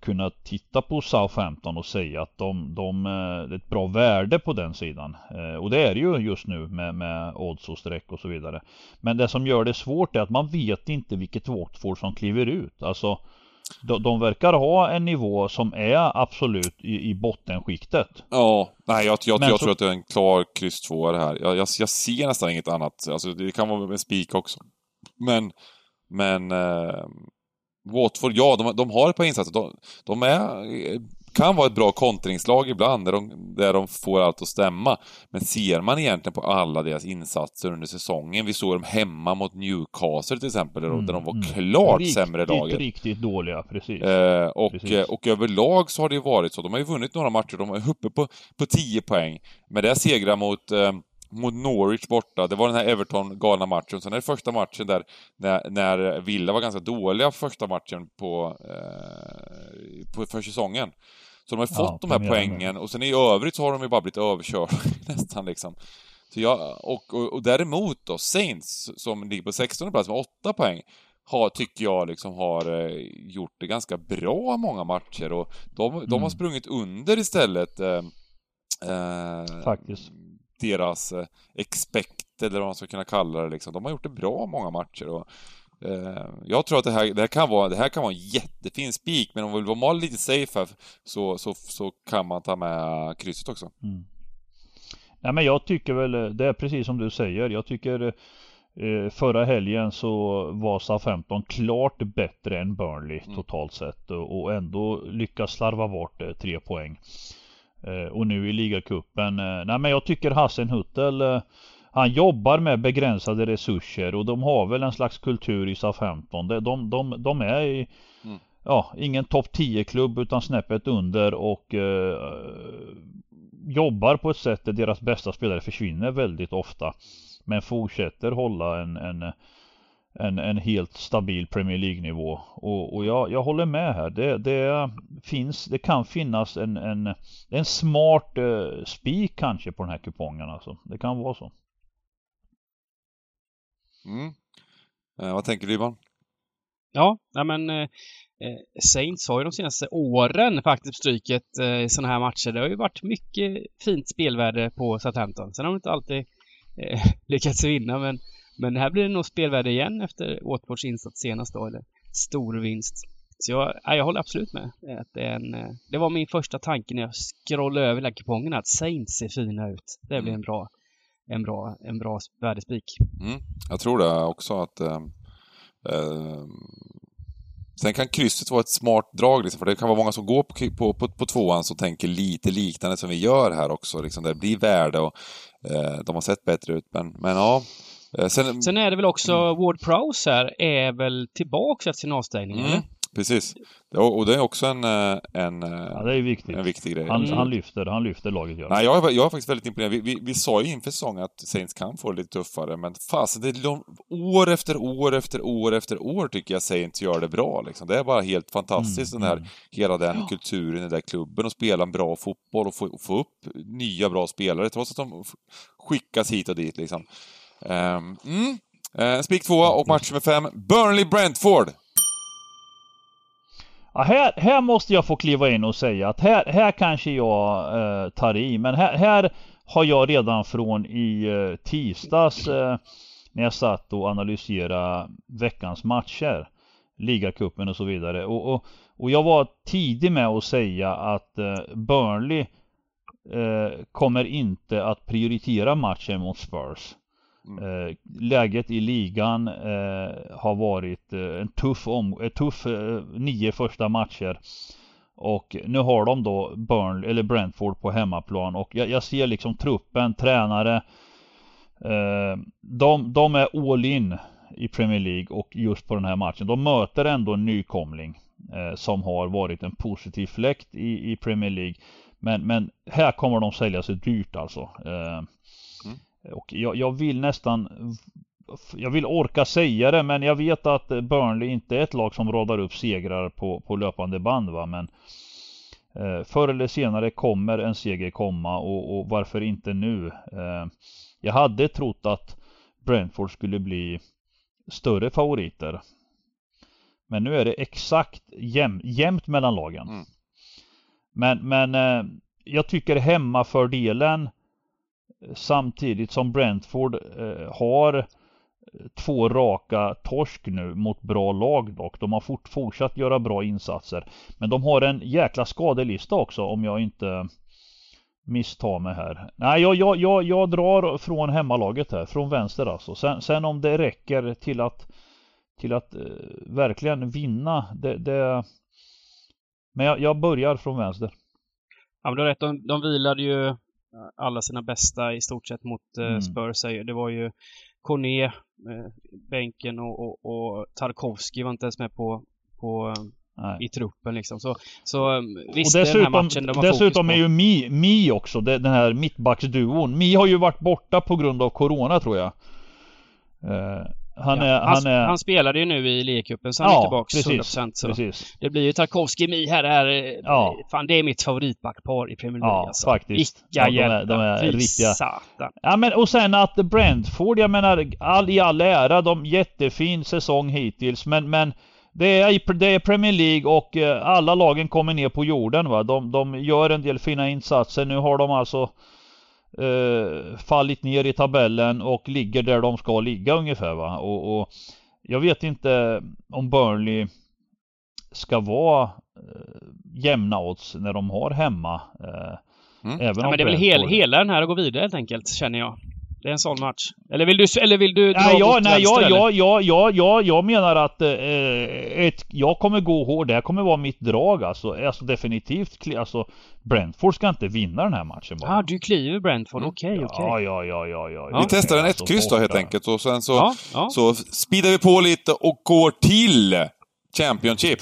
kunna titta på Southampton och säga att de, de, eh, det är ett bra värde på den sidan. Eh, och det är det ju just nu med, med odds och streck och så vidare. Men det som gör det svårt är att man vet inte vilket Watford som kliver ut. Alltså de, de verkar ha en nivå som är absolut i, i bottenskiktet. Ja, nej jag, jag, jag så... tror att det är en klar kryss 2 här. Jag, jag, jag, ser nästan inget annat. Alltså det kan vara en spik också. Men, men eh, Watford, ja, de, de har ett par insatser. De, de är, kan vara ett bra kontringslag ibland, där de, där de får allt att stämma. Men ser man egentligen på alla deras insatser under säsongen, vi såg dem hemma mot Newcastle till exempel, där, de, där de var mm. klart riktigt, sämre laget. Riktigt, riktigt dåliga, precis. Eh, och, precis. och överlag så har det ju varit så. De har ju vunnit några matcher, de är uppe på, på 10 poäng. Men det segrar mot eh, mot Norwich borta. Det var den här Everton-galna matchen. Sen är det första matchen där när, när Villa var ganska dåliga första matchen på, eh, på för säsongen. Så de har fått ja, de här poängen och sen i övrigt så har de ju bara blivit överkörda nästan liksom. Så jag, och, och, och däremot då, Saints, som ligger på 16 plats med 8 poäng, har, tycker jag liksom har eh, gjort det ganska bra många matcher och de, mm. de har mm. sprungit under istället eh, eh, Faktiskt. Deras eh, expect, eller vad man ska kunna kalla det liksom. De har gjort det bra många matcher och eh, jag tror att det här, det här, kan vara, det här kan vara en jättefin spik, men om man vill vara lite safe här så, så, så kan man ta med krysset också. Mm. Nej men jag tycker väl, det är precis som du säger. Jag tycker eh, förra helgen så var SA-15 klart bättre än Burnley mm. totalt sett och ändå lyckas slarva bort eh, tre poäng. Eh, och nu i ligacupen, nej men jag tycker Hassen Huttel han jobbar med begränsade resurser och de har väl en slags kultur i SA-15. De, de, de, de är i, mm. ja, ingen topp 10 klubb utan snäppet under och eh, jobbar på ett sätt där deras bästa spelare försvinner väldigt ofta. Men fortsätter hålla en, en, en, en helt stabil Premier League-nivå. Och, och jag, jag håller med här. Det, det, finns, det kan finnas en, en, en smart eh, spik kanske på den här kupongen. Alltså. Det kan vara så. Mm. Eh, vad tänker du Ivan? Ja, nej men eh, Eh, Saints har ju de senaste åren faktiskt stryket eh, i sådana här matcher. Det har ju varit mycket fint spelvärde på Southampton. Sen har de inte alltid eh, lyckats vinna men, men här blir det nog spelvärde igen efter Watfords insats senast då, eller stor vinst. Så jag, ja, jag håller absolut med. Att det, en, det var min första tanke när jag scrollade över hela kupongen att Saints ser fina ut. Det blir en bra, en bra, en bra värdespik. Mm, jag tror det också att eh, Sen kan krysset vara ett smart drag, liksom, för det kan vara många som går på, på, på, på tvåan som tänker lite liknande som vi gör här också. Liksom, det blir värde och eh, de har sett bättre ut. Men, men ja. Eh, sen, Sen är det väl också, mm. Ward Prowse här är väl tillbaka efter sin avstängning, mm. eller? Precis. Och det är också en, eh, en, eh, ja, det är viktigt. en viktig grej. Han, mm. han, lyfter, han lyfter laget. Gör. Nej, jag, jag är faktiskt väldigt imponerad. Vi, vi, vi sa ju inför säsongen att Saints kan få det lite tuffare, men fasen, det är år efter år efter år efter år tycker jag Saints gör det bra. Liksom. Det är bara helt fantastiskt, mm. den här, mm. hela den ja. kulturen i den där klubben och spela en bra fotboll och få, få upp nya bra spelare, trots att de skickas hit och dit. Liksom. Ehm, mm. Eh, spik 2 och match nummer 5, Burnley-Brentford. Ja, här, här måste jag få kliva in och säga att här, här kanske jag eh, tar i. Men här, här har jag redan från i eh, tisdags eh, när jag satt och analyserade veckans matcher. Ligacupen och så vidare. Och, och, och jag var tidig med att säga att eh, Burnley eh, kommer inte att prioritera matchen mot Spurs. Mm. Eh, läget i ligan eh, har varit eh, en tuff, om, eh, tuff eh, nio första matcher. Och nu har de då Burn, eller Brentford på hemmaplan och jag, jag ser liksom truppen, tränare. Eh, de, de är all in i Premier League och just på den här matchen. De möter ändå en nykomling som har varit en positiv fläkt i, i Premier League. Men, men här kommer de sälja sig dyrt alltså. Och jag, jag, vill nästan Jag vill orka säga det men jag vet att Burnley inte är ett lag som radar upp segrar på, på löpande band va men eh, Förr eller senare kommer en seger komma och, och varför inte nu? Eh, jag hade trott att Brentford skulle bli större favoriter. Men nu är det exakt jäm, jämnt mellan lagen. Mm. Men, men eh, jag tycker hemmafördelen Samtidigt som Brentford eh, har eh, två raka torsk nu mot bra lag dock. De har fort, fortsatt göra bra insatser. Men de har en jäkla skadelista också om jag inte misstar mig här. Nej, jag, jag, jag, jag drar från hemmalaget här, från vänster alltså. Sen, sen om det räcker till att till att eh, verkligen vinna, det, det... Men jag, jag, börjar från vänster. Ja, men du har rätt. De, de vilade ju alla sina bästa i stort sett mot eh, mm. Spurs. Det var ju Corné, eh, bänken och, och, och Tarkovski var inte ens med på, på i truppen liksom. Så, så visst, och dessutom, den här matchen de har Dessutom är ju Mi, Mi också, den här mittbacksduon. Mi har ju varit borta på grund av Corona tror jag. Uh, han, ja, är, han, han, är... han spelade ju nu i ligacupen så han ja, är tillbaks precis, 100% så precis. Det blir ju Tarkovsky Mi här, här ja. Fan det är mitt favoritbackpar i Premier League ja, alltså. faktiskt. Vilka ja, de är, de är riktiga. satan. Ja men och sen att Brentford, jag menar all, i all ära, de jättefin säsong hittills men, men det är, det är Premier League och eh, alla lagen kommer ner på jorden va. De, de gör en del fina insatser. Nu har de alltså eh, fallit ner i tabellen och ligger där de ska ligga ungefär va. Och, och jag vet inte om Burnley ska vara eh, jämna odds när de har hemma. Eh, mm. Även ja, men det är väl hel, hela den här att gå vidare helt enkelt, känner jag. Det är en sån match. Eller vill du, eller vill du dra nej, jag, mot nej, vänster, jag, eller? jag, jag, jag, jag, jag menar att eh, ett, jag kommer gå hårt. Det här kommer vara mitt drag alltså. Alltså definitivt. Alltså Brentford ska inte vinna den här matchen bara. Ja, ah, du kliver Brentford. Okej, okay, okej. Okay. Ja, ja, ja, ja, ja. Vi testar en ett kryss då helt enkelt och sen så, ja, ja. så speedar vi på lite och går till Championship.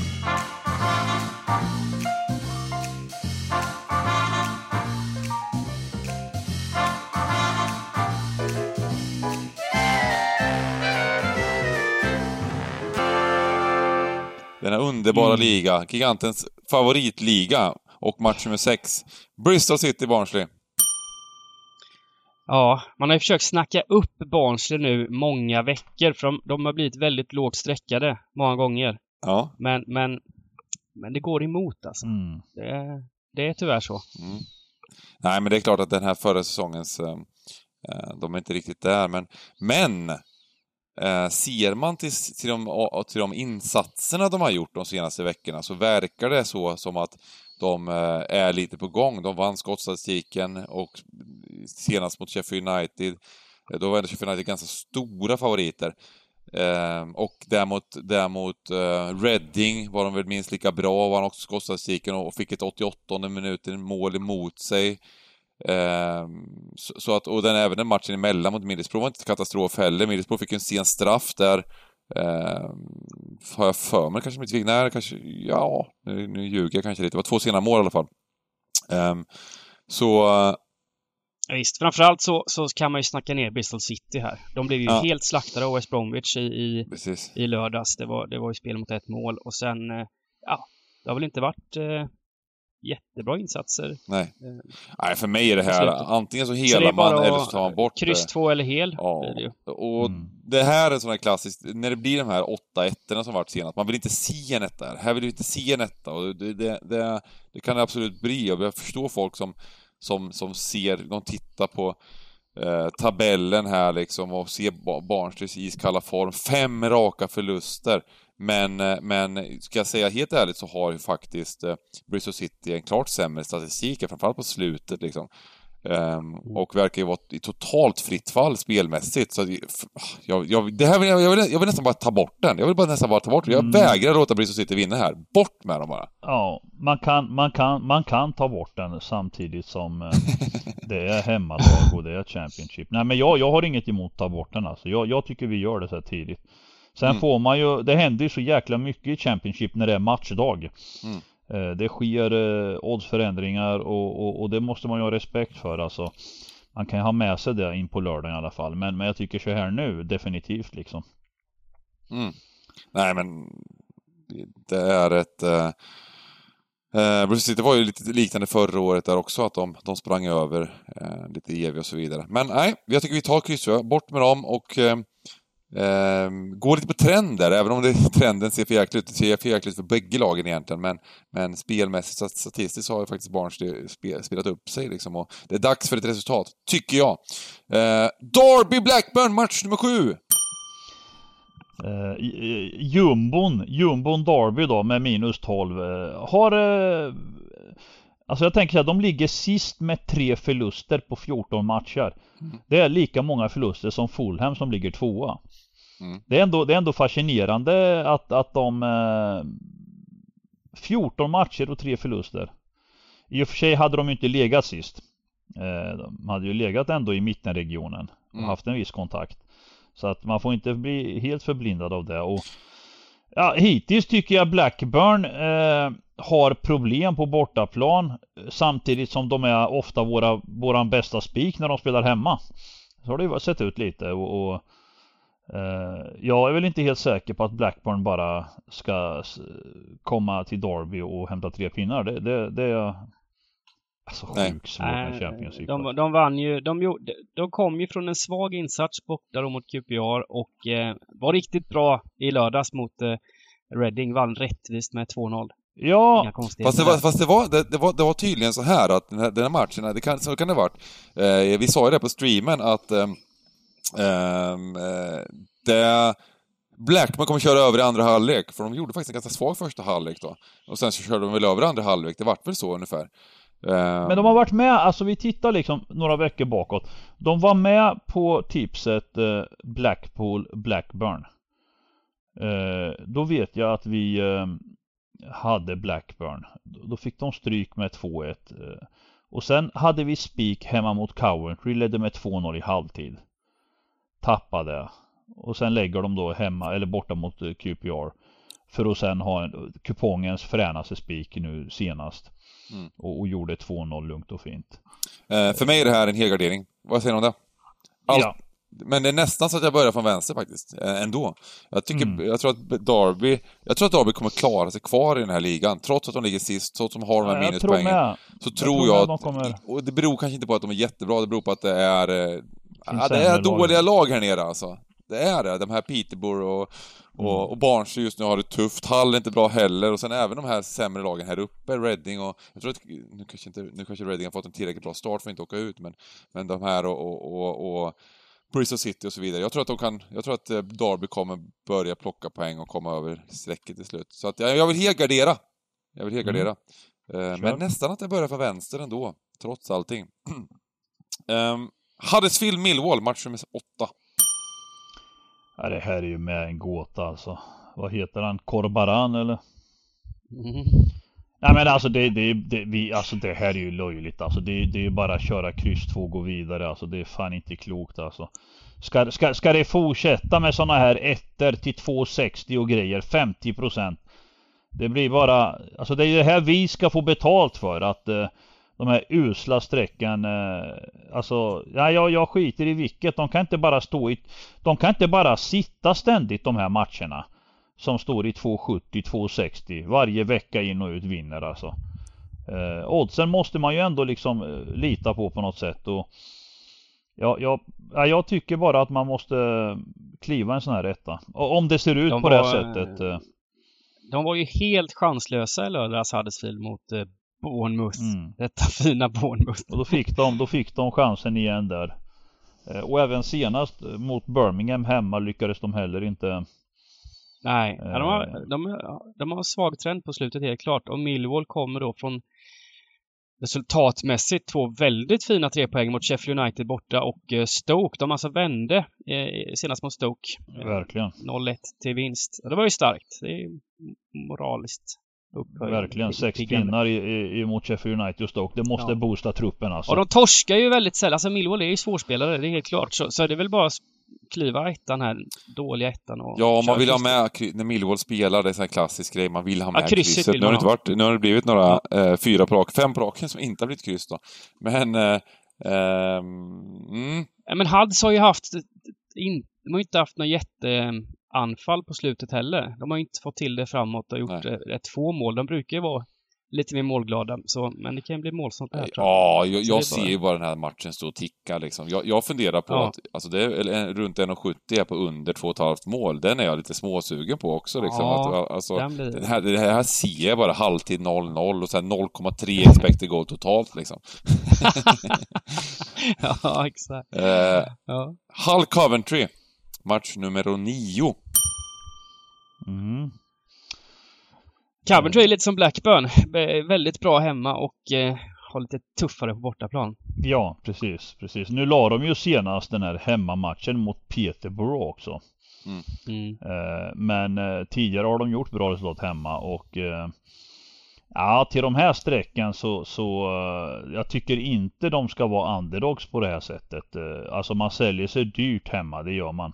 Denna underbara mm. liga, gigantens favoritliga och match nummer 6. Bristol City Barnsley. Ja, man har ju försökt snacka upp Barnsley nu många veckor för de, de har blivit väldigt lågt sträckade många gånger. Ja. Men, men, men det går emot alltså. Mm. Det, det är tyvärr så. Mm. Nej, men det är klart att den här förra säsongens, äh, de är inte riktigt där, men, men Eh, ser man till, till, de, till de insatserna de har gjort de senaste veckorna så verkar det så som att de eh, är lite på gång. De vann skottstatistiken och senast mot Sheffield United, eh, då var ändå Sheffield United ganska stora favoriter. Eh, och däremot, däremot eh, Reading var de väl minst lika bra, vann också skottstatistiken och fick ett 88 minuten mål emot sig. Eh, så, så, att, och den, även den matchen emellan mot Middlesbrough var inte katastrof heller. Middlesbrough fick en sen straff där. Eh, har jag för mig kanske inte fick? Nej, kanske, ja, nu, nu ljuger jag kanske lite. Det var två sena mål i alla fall. Eh, så... Ja, visst, framförallt så, så kan man ju snacka ner Bristol City här. De blev ju Ja. helt slaktade av West Bromwich i, i, Precis. i lördags. Det var, det var ju spel mot ett mål och sen, eh, ja, det har väl inte varit eh, jättebra insatser. Nej. Eh, Nej, för mig är det här, Slutet. antingen så Så helar bara man eller så tar man bort Kryss det. två eller hel Ja, det och Mm. det här är sån här klassiskt, när det blir de här 8 ettorna som varit senast, man vill inte se en etta här. Här vill vi inte se en etta och det, det, det, det kan det absolut bli och jag förstår folk som, som, som ser, de tittar på eh, tabellen här liksom och ser Ba- Barnsteys iskalla form. Fem raka förluster. Men, eh, men ska jag säga helt ärligt så har ju faktiskt eh, Bristol City en klart sämre statistik, framförallt på slutet liksom. Ehm, och verkar ju vara i totalt fritt fall spelmässigt. Så jag, jag, det här vill jag, jag, vill, jag vill nästan bara ta bort den. Jag vill bara nästan bara ta bort den. Jag Mm. vägrar låta Bristol City vinna här. Bort med dem bara. Ja, man kan, man, kan, man kan ta bort den samtidigt som eh, det är hemmalag och det är Championship. Nej men jag, jag har inget emot att ta bort den alltså. Jag, jag tycker vi gör det så här tidigt. Sen Mm. får man ju, det händer ju så jäkla mycket i Championship när det är matchdag. Mm. Eh, Det sker eh, oddsförändringar och, och, och det måste man ju ha respekt för alltså. Man kan ju ha med sig det in på lördagen i alla fall. Men, men jag tycker så här nu, definitivt liksom. Mm. Nej, men det är ett... Eh, eh, Bristol City var ju lite liknande förra året där också, att de, de sprang över eh, lite Evi och så vidare. Men nej, jag tycker vi tar kryss, bort med dem och eh, eh, går lite på trender, även om det, trenden ser för jäkligt ut. Ser för jäkligt ut för bägge lagen egentligen, men, men spelmässigt, stat- statistiskt så har ju faktiskt Barnsley spe, spelat upp sig liksom. Och det är dags för ett resultat, tycker jag. Eh, Derby Blackburn, match nummer sju! Eh, jumbon, jumbon Derby då med minus 12 eh, har eh, Alltså jag tänker så här, de ligger sist med tre förluster på 14 matcher. Mm. Det är lika många förluster som Fulham som ligger tvåa. Mm. Det, är ändå, det är ändå fascinerande att, att de eh, 14 matcher och tre förluster. I och för sig hade de ju inte legat sist. Eh, de hade ju legat ändå i mittenregionen och Mm. haft en viss kontakt. Så att man får inte bli helt förblindad av det. Och Ja, hittills tycker jag Blackburn eh, har problem på bortaplan samtidigt som de är ofta våra, våran bästa spik när de spelar hemma. Så har det ju sett ut lite och, och jag är väl inte helt säker på att Blackburn bara ska komma till Derby och hämta tre pinnar. Det, det, det är alltså sjukt svårt med Champions League. De, de vann ju, de, de kom ju från en svag insats borta mot QPR och eh, var riktigt bra i lördags mot eh, Reading. Vann rättvist med 2-0. Ja, fast, det var, fast det, var, det, det, var, det var tydligen så här att den här, den här matchen, det kan, så kan det ha varit. Eh, vi sa ju det på streamen att eh, eh, Ehm, eh, det, Blackman kommer köra över i andra halvlek, för de gjorde faktiskt en ganska svag första halvlek då. Och sen så körde de väl över i andra halvlek, det vart väl så ungefär. Ehm. Men de har varit med, alltså vi tittar liksom några veckor bakåt. De var med på tipset eh, Blackpool Blackburn. Eh, då vet jag att vi hade Blackburn. Då fick de stryk med 2-1. Och sen hade vi spik hemma mot Coventry, ledde med 2-0 i halvtid. Tappade. Och sen lägger de då hemma, eller borta mot eh, QPR. För att sen ha en, kupongens fränaste spik nu senast. Mm. Och, och, gjorde 2-0 lugnt och fint. Eh, för mig är det här en helgardering. Vad säger du om det? Allt, ja. Men det är nästan så att jag börjar från vänster faktiskt, eh, ändå. Jag tycker, mm. jag tror att Derby, jag tror att Derby kommer klara sig kvar i den här ligan, trots att de ligger sist, trots att de har de här ja, minuspoängen. Så tror jag, tror jag att, kommer... och det beror kanske inte på att de är jättebra, det beror på att det är, eh, ja, det är dåliga lag här nere alltså. Det är det. De här Peterborough och, och, mm. och Barnsley just nu har det tufft. Hall är inte bra heller och sen även de här sämre lagen här uppe, Reading och... Jag tror att, nu kanske inte, nu kanske Reading har fått en tillräckligt bra start för att inte åka ut, men, men de här och, och, och, och Bristol City och så vidare. Jag tror att de kan, jag tror att eh, Derby kommer börja plocka poäng och komma över strecket till slut. Så att jag, jag vill helgardera. Jag vill helgardera. Mm. Uh, men nästan att jag börjar från vänster ändå, trots allting. um, Huddersfield Millwall, match nummer åtta. Ja, det här är ju med en gåta alltså. Vad heter han? Korbaran eller? Mm. Nej men alltså det, det, det, vi, alltså det här är ju löjligt alltså. Det, det är ju bara att köra kryss 2 och gå vidare alltså. Det är fan inte klokt alltså. Ska, ska, ska det fortsätta med sådana här ettor till 2,60 och grejer, 50% Det blir bara, alltså det är det här vi ska få betalt för att uh, de här usla strecken, uh, alltså, ja, jag, jag skiter i vilket. De kan inte bara stå i, de kan inte bara sitta ständigt de här matcherna som står i 2,70, 2,60 varje vecka in och ut vinner alltså. Eh, oddsen måste man ju ändå liksom eh, lita på på något sätt och ja, jag, ja, jag tycker bara att man måste kliva en sån här etta. Om det ser ut de på var, det här sättet. Eh. De var ju helt chanslösa i lördags Huddersfield mot eh, Bournemouth. Mm. Detta fina Bournemouth. Och då fick de, då fick de chansen igen där. Eh, och även senast mot Birmingham hemma lyckades de heller inte Nej, ja, de, har, eh. de, de har en svag trend på slutet helt klart. Och Millwall kommer då från resultatmässigt två väldigt fina tre poäng mot Sheffield United borta och eh, Stoke. De alltså vände eh, senast mot Stoke. Verkligen. 0-1 till vinst. Det var ju starkt. Det är moraliskt upphöjt. Verkligen. Sex pinnar i, i, mot Sheffield United och Stoke. Det måste ja. boosta truppen alltså. Och de torskar ju väldigt sällan. Alltså Millwall är ju svårspelare, det är helt klart. Så, så det är väl bara kliva ettan här, dåliga ettan och... Ja, om man vill ha med, när Millwall spelar, det är en sån här klassisk grej, man vill ha med ja, krysset. krysset. Nu har, det inte varit, nu har det blivit några, ja. eh, fyra på rak, fem på raken som inte har blivit kryss då. Men... Eh, eh, mm. ja, men Hads har ju haft, in, de har ju inte haft något jätteanfall på slutet heller. De har inte fått till det framåt och gjort Nej. rätt få mål. De brukar ju vara lite mer målglada. Så, men det kan ju bli målsnålt här. Ja, jag, jag ser ju bara den här matchen stå och ticka liksom. Jag, jag funderar på ja. att, alltså det är runt 1,70 på under 2,5 mål. Den är jag lite småsugen på också liksom. Ja, att, alltså, blir... det, här, det här ser jag bara halvtid 0-0 och sen 0,3 expected goal totalt liksom. ja, exakt. Eh, ja. Hull Coventry, match nummer 9. Mm. Coventry är lite som Blackburn. Väldigt bra hemma och eh, har lite tuffare på bortaplan. Ja, precis, precis. Nu la de ju senast den här hemmamatchen mot Peterborough också. Mm. Mm. Eh, men eh, tidigare har de gjort bra resultat hemma och eh, Ja, till de här strecken så, så uh, jag tycker inte de ska vara underdogs på det här sättet. Uh, alltså man säljer sig dyrt hemma, det gör man.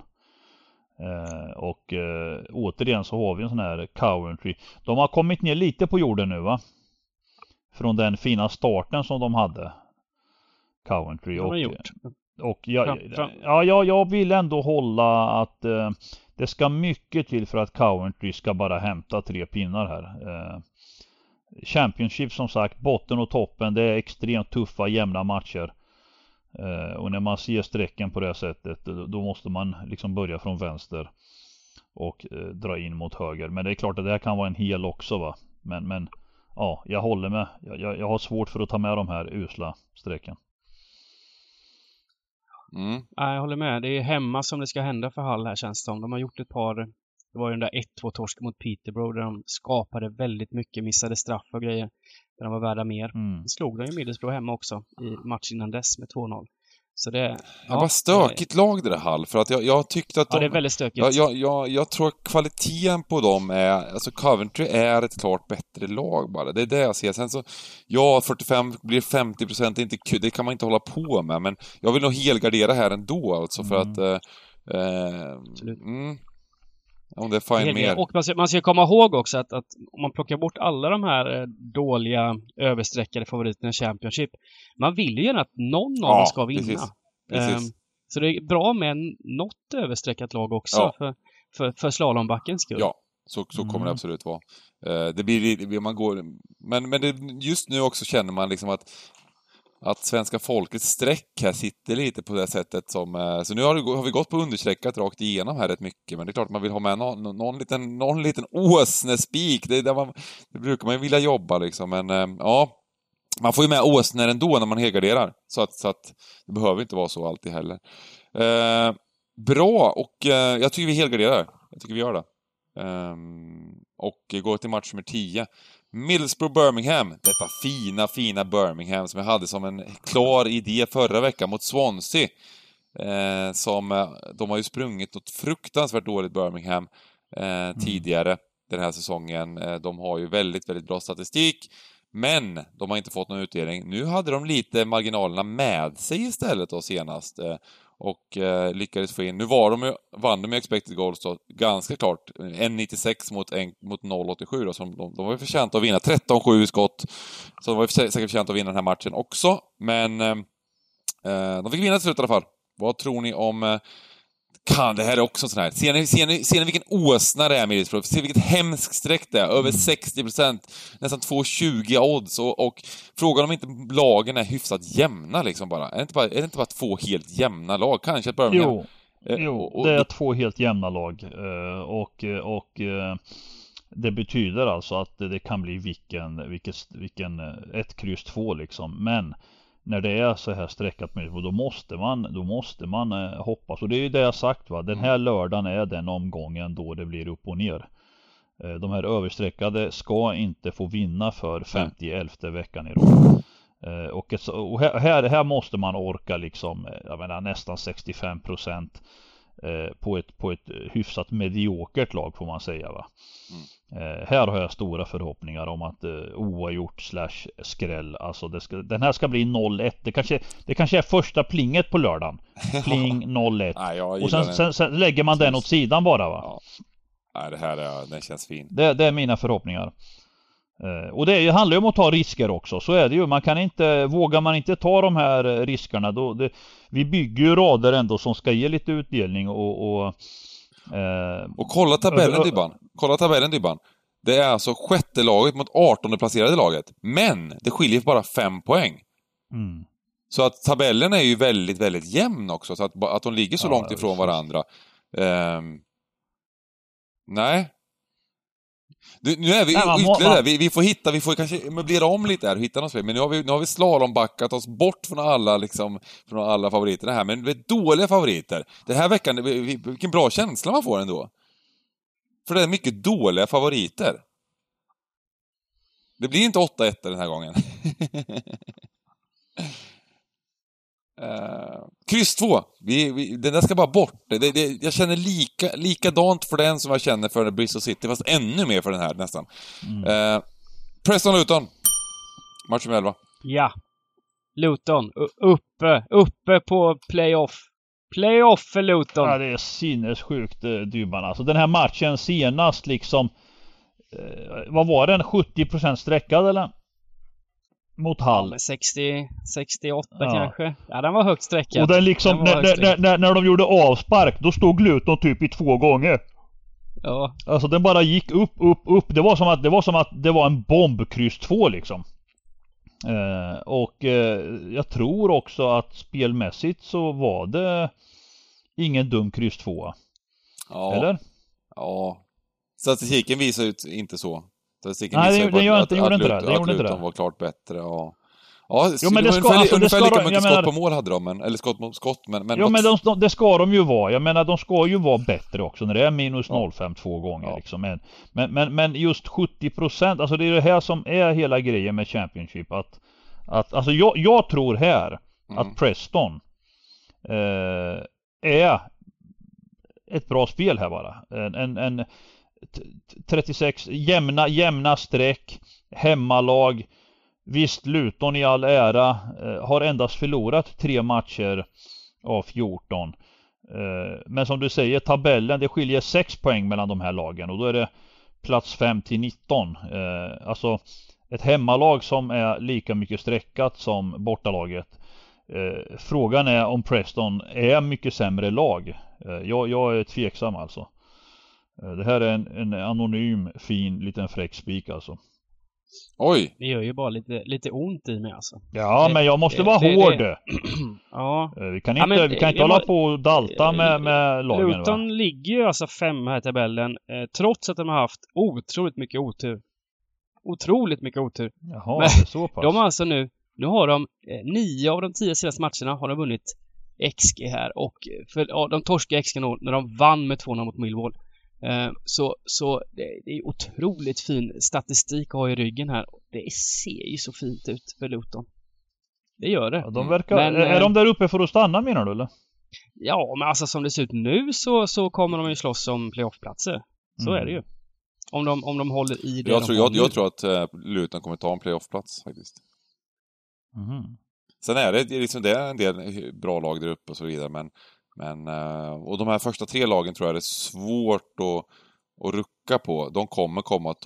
Eh, och eh, återigen så har vi en sån här Coventry. De har kommit ner lite på jorden nu va? Från den fina starten som de hade. Coventry. Och, gjort. och jag, ja, jag, jag vill ändå hålla att eh, det ska mycket till för att Coventry ska bara hämta tre pinnar här. Eh, Championship som sagt, botten och toppen, det är extremt tuffa jämna matcher. Eh, och när man ser strecken på det här sättet, då då måste man liksom börja från vänster och eh, dra in mot höger. Men det är klart att det här kan vara en hel också va. Men, men ja, jag håller med. Jag, jag, jag har svårt för att ta med de här usla strecken. Mm. Ja, jag håller med. Det är hemma som det ska hända för Hall här känns det som. De har gjort ett par... Det var ju den där 1-2 torsken mot Peterborough där de skapade väldigt mycket, missade straff och grejer. Där de var värda mer. Mm. Slog de ju Middlesbrough hemma också i matchen innan dess med 2-0. Så det... Ja, vad stökigt lag det där Hall, för att jag, jag tyckte att Ja, de... det är väldigt stökigt. jag, jag, jag, jag tror att kvaliteten på dem är, alltså Coventry är ett klart bättre lag bara. Det är det jag ser. Sen så, ja, 45 blir 50 procent, inte kul, det kan man inte hålla på med, men jag vill nog helgardera här ändå alltså för Mm. att... Eh, eh, mm, om det är fine mer. Och man ska, man ska komma ihåg också att, att om man plockar bort alla de här eh, dåliga överstreckade favoriterna i Championship. Man vill ju gärna att någon av Ja, dem ska vinna. precis. Precis. Ehm, så det är bra med något överstreckat lag också Ja. för, för, för slalombackens skull. Ja, så, så kommer Mm. det absolut vara. Eh, det blir, det blir- man går, men, men det, just nu också känner man liksom att att svenska folkets streck här sitter lite på det sättet som... Eh, så nu har, det, har vi gått på understreckat rakt igenom här rätt mycket, men det är klart man vill ha med någon, någon liten, någon liten åsnespik. Det, är där man, det brukar man ju vilja jobba liksom, men eh, ja. Man får ju med åsnor ändå när man helgarderar, så att, så att det behöver inte vara så alltid heller. Eh, bra, och eh, jag tycker vi helgarderar. Jag tycker vi gör det. Eh, och går till match nummer 10. Middlesbrough-Birmingham. Detta fina, fina Birmingham som jag hade som en klar idé förra veckan mot Swansea. Eh, som, eh, de har ju sprungit något fruktansvärt dåligt Birmingham eh, tidigare den här säsongen. Eh, de har ju väldigt, väldigt bra statistik. Men de har inte fått någon utdelning. Nu hade de lite marginalerna med sig istället då senast. Och eh, lyckades få in. Nu var de ju, vann de ju expected goals då, ganska klart. 1,96 mot, en- mot 0,87 då, så de, de, var ju förtjänta att vinna. 13-7 i skott. Så de var ju säkert förtjänta att vinna den här matchen också. Men eh, eh, de fick vinna till slut i alla fall. Vad tror ni om eh, kan, det här är också sån här. Ser ni, ser ni, ser ni vilken åsna det är Middlesbrough? Ser ni vilket hemskt streck det är? Över 60 procent, nästan 2,20 odds. Och, och frågan om inte lagen är hyfsat jämna liksom bara. Är det inte bara, är det inte bara två helt jämna lag? Kanske att Birmingham... Jo, Eh, jo och- och- det är två helt jämna lag. eh, Och, och eh, det betyder alltså att det kan bli vilken, vilken, eh, ett kryss två liksom. Men när det är så här streckat med då måste man, då måste man eh, hoppas. Och det är ju det jag sagt va. Den här lördagen är den omgången då det blir upp och ner. Eh, De här överstreckade ska inte få vinna för 50 veckan i rad. Eh, Och, ett, och här, här, måste man orka liksom, eh, jag menar nästan 65 procent på ett, på ett hyfsat mediokert lag får man säga va. Eh, här har jag stora förhoppningar om att eh, oavgjort slash skräll, alltså det ska, den här ska bli 0-1. Det kanske, det kanske är första plinget på lördagen. Pling 0-1. Nej, Och sen, sen, sen lägger man den åt sidan bara va. Ja. Nej, det här är, den känns fin. Det, det är mina förhoppningar. Eh, och det handlar ju om att ta risker också, så är det ju. Man kan inte, vågar man inte ta de här eh, riskerna då, det, vi bygger ju rader ändå som ska ge lite utdelning och, och eh, Och kolla tabellen Dybban. Kolla tabellen Dybban. Det är alltså sjätte laget mot 18 placerade laget. Men det skiljer bara fem poäng. mm, Så att tabellen är ju väldigt, väldigt jämn också. Så att, att de ligger så Ja, långt ifrån varandra. Ehm, nej. Du, nu är vi ytterligare man- vi, vi får hitta, vi får kanske möblera om lite här och hitta något spel. Men nu har vi, nu har vi slalombackat oss bort från alla, liksom, från alla favoriterna här. Men det är dåliga favoriter. Den här veckan, vi- vi- vilken bra känsla man får ändå. För det är mycket dåliga favoriter. Det blir inte 8-1 den här gången. Uh, kryss 2. Vi, vi, den där ska bara bort. Det, det, jag känner lika, likadant för den som jag känner för Bristol City, fast ännu mer för den här nästan. mm. Uh, Preston Luton. Match nummer 11. Ja. Luton, u- uppe, uppe på playoff. Playoff för Luton. Ja, det är sinnessjukt eh, Dybban alltså. Den här matchen senast liksom eh, Vad var den? 70% sträckad eller? Mot Hall. Ja, 60, 68 Ja. kanske. Ja, den var högt sträckad. Och den liksom, Den när, när, när, när de gjorde avspark, då stod Luton typ i två gånger. Ja, Alltså den bara gick upp, upp, upp. Det var som att det var, som att det var en bomb kryss 2 liksom. Eh, och eh, jag tror också att spelmässigt så var det ingen dum kryss 2 Ja. Eller? Ja. Statistiken visar ju inte så. Statistiken Nej, det- det gör att, inte- det gjorde att, inte det. Det gjorde att inte det. var klart bättre. Ja. Ja, Jo, men det ska- ungefär, alltså, det ungefär ska lika de- mycket skott på mål hade de, men, eller skott mot skott, men... men Jo men de, de, det ska de ju vara. Jag menar de ska ju vara bättre också när det är minus Ja. 05 två gånger Ja. liksom. Men, men, men, men just 70% alltså det är det här som är hela grejen med Championship att, att alltså jag, jag tror här Mm. att Preston eh, är ett bra spel här bara. En, en, en 36 jämna, jämna streck, hemmalag. Visst, Luton i all ära eh, har endast förlorat tre matcher av 14. Eh, men som du säger, tabellen, det skiljer 6 poäng mellan de här lagen och då är det plats 5 till 19. Eh, alltså ett hemmalag som är lika mycket streckat som bortalaget. Eh, frågan är om Preston är mycket sämre lag. Eh, jag, jag är tveksam alltså. Eh, det här är en, en anonym, fin, liten fräck spik alltså. Oj! det gör ju bara lite, lite ont i mig alltså. Ja, Det- men jag måste det- vara det- hård. det- Ja. Eh, Vi kan Ja, inte, men vi kan inte hålla på och dalta med, med lagen va? Luton ligger ju alltså femma i tabellen eh, trots att de har haft otroligt mycket otur. Otroligt mycket otur. Jaha, Men det är så pass. De har alltså nu, nu har de eh, nio av de tio senaste matcherna har de vunnit XG här och eh, för, ja, de torskade XG när de vann med 2-0 mot Millwall. Eh, så så det, är otroligt fin statistik att ha i ryggen här. Det ser ju så fint ut för Luton. Det gör det. Ja, de verkar, Men, är, eh, de där uppe för att stanna menar du eller? Ja, men alltså som det ser ut nu så, så kommer de ju slåss om playoffplatser. Så Mm. är det ju. Om de, om de håller i det Jag de tror, jag, jag tror att eh, Luton kommer ta en playoffplats faktiskt. Mhm. Sen är det, liksom, det är en del bra lag där uppe och så vidare, men... men eh, och de här första tre lagen tror jag det är svårt att, att rucka på. De kommer komma upp...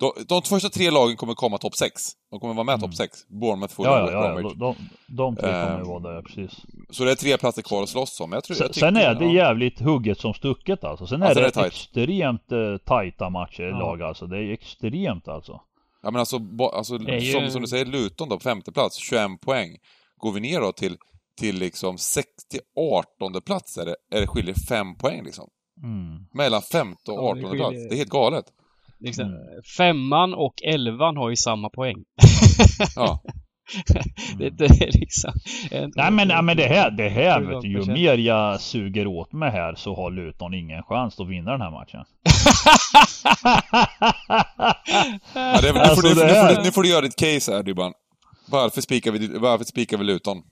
De, de första tre lagen kommer komma topp sex. De kommer vara med Mm. topp sex. Bournemouth, Fulham, Ja, ja, ja, Bromwich. de, de, de tre kommer ju Eh, vara där, precis. Så det är tre platser kvar att slåss om. Jag tror, Sen, jag tycker, sen är det ja. jävligt hugget som stucket alltså. Sen Ja, är sen det, är det tight. extremt eh, tajta matcher i Ja. lag alltså. Det är extremt alltså. Ja men alltså, bo, alltså är ju- som, som du säger, Luton då på femte plats, 21 poäng. Går vi ner då till, till liksom 6 till 18 plats är det, är det skiljer 5 poäng liksom. Mm. Mellan femte och Ja, 18 skiljer- plats. Det är helt galet. Liksom, Mm. Femman och elvan har ju samma poäng. Ja. det, det är liksom... Nej men, nej, men det här, det här vet du, ju mer jag suger åt mig här så har Luton ingen chans att vinna den här matchen. ja det, nu, Alltså, får, du- det nu, får, du- nu får du göra ditt case här Dybban. Varför spikar vi, varför spikar vi Luton?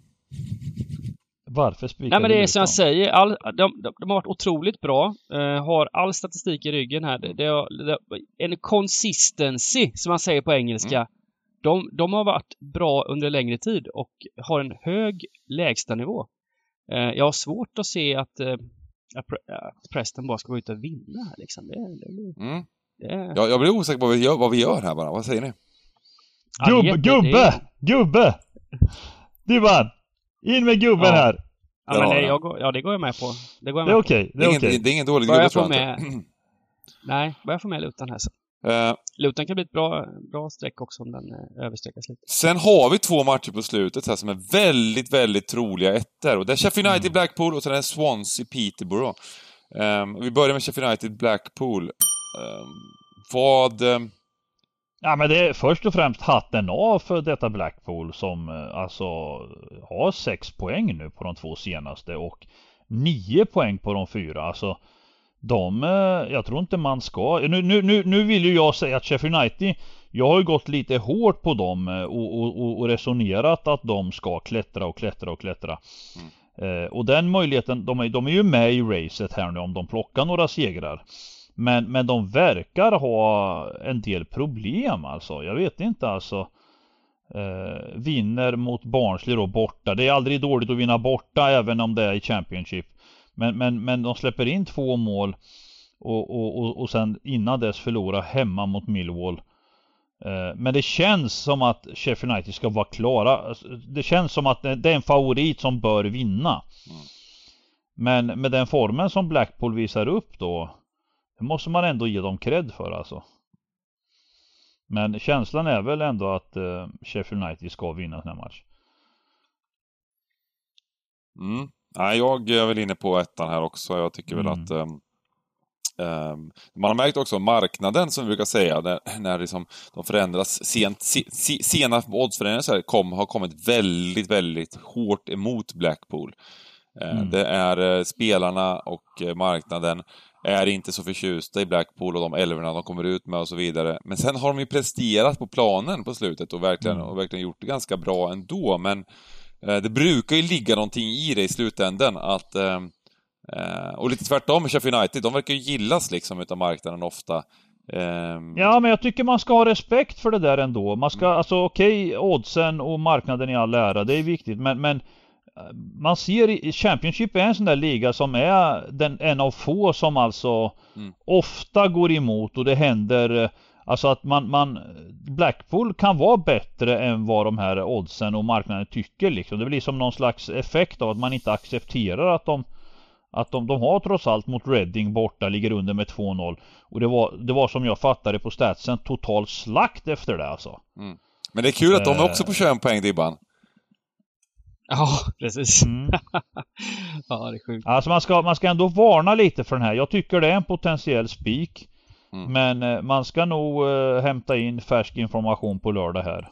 Varför spikar Nej men du det är som jag säger, all, de, de, de har varit otroligt bra. Eh, har all statistik i ryggen här. Det, det, det, en consistency, som man säger på engelska. Mm. De, de har varit bra under längre tid och har en hög lägstanivå. Eh, jag har svårt att se att, eh, att, Pre- att Preston bara ska gå ut och vinna här liksom. Det, det, Mm. det, Jag, jag blir osäker på vad vi, gör, vad vi gör här bara. Vad säger ni? Gubbe, gubbe! Gubbe! Dybban! In med gubben Ja. här! Ja, men Ja, det, ja. jag, går- ja, det går jag med på. Det går jag Det är okej, det Det är, ingen, okej. det är ingen dålig Börjar gubbe tror jag inte. med- Nej, börjar få med Luton här så. Eh, Luton kan bli ett bra, bra streck också om den eh, överstreckas lite. Sen har vi två matcher på slutet här som är väldigt, väldigt troliga ettor. Och det är Sheffield United Mm. Blackpool och sen är det Swansea Peterborough. Ehm, vi börjar med Sheffield United Blackpool. Ehm, vad... ehm, Ja men det är först och främst hatten av för detta Blackpool som eh, alltså har sex poäng nu på de två senaste och nio poäng på de fyra. Alltså de, eh, jag tror inte man ska, nu, nu, nu, nu vill ju jag säga att Sheffield United, jag har ju gått lite hårt på dem eh, och, och, och- resonerat att de ska klättra och klättra och klättra. Eh, och den möjligheten, de är, de är ju med i racet här nu om de plockar några segrar. Men, men de verkar ha en del problem alltså. Jag vet inte alltså. Eh, vinner mot Barnsley då borta. Det är aldrig dåligt att vinna borta även om det är i Championship. Men, men, men de släpper in två mål och, och, och, och sen innan dess förlora hemma mot Millwall. Eh, men det känns som att Sheffield United ska vara klara. Alltså, det känns som att det är en favorit som bör vinna. Mm. Men med den formen som Blackpool visar upp då. Det måste man ändå ge dem cred för alltså. Men känslan är väl ändå att uh, Sheffield United ska vinna den här matchen. Mm. Nej, jag är väl inne på ettan här också. Jag tycker mm. väl att um, um, man har märkt också marknaden, som vi brukar säga, när, när liksom de förändras sent. Se, se, sena oddsförändringar kom, har kommit väldigt, väldigt hårt emot Blackpool. Uh, mm. Det är uh, spelarna och uh, marknaden är inte så förtjusta i Blackpool och de älvorna de kommer ut med och så vidare. Men sen har de ju presterat på planen på slutet och verkligen, mm. och verkligen gjort det ganska bra ändå. Men eh, det brukar ju ligga någonting i det i slutändan att eh, eh och lite tvärtom med Sheffield United, de verkar ju gillas liksom utav marknaden ofta. Um... Ja, men jag tycker man ska ha respekt för det där ändå. Man ska, mm. alltså okej, okay, oddsen och marknaden i all ära, det är viktigt, men, men man ser i Championship är en sån där liga som är den, en av få som alltså mm. ofta går emot och det händer Alltså att man, man Blackpool kan vara bättre än vad de här oddsen och marknaden tycker liksom. Det blir som någon slags effekt av att man inte accepterar att de Att de, de har trots allt mot Reading borta, ligger under med 2-0 Och det var, det var som jag fattade på statsen total slakt efter det alltså mm. Men det är kul att de är också på 21 poäng Dibban Ja, precis. Mm. ja, det är sjukt. Alltså man ska, man ska ändå varna lite för den här. Jag tycker det är en potentiell spik. Mm. Men eh, man ska nog uh, hämta in färsk information på lördag här.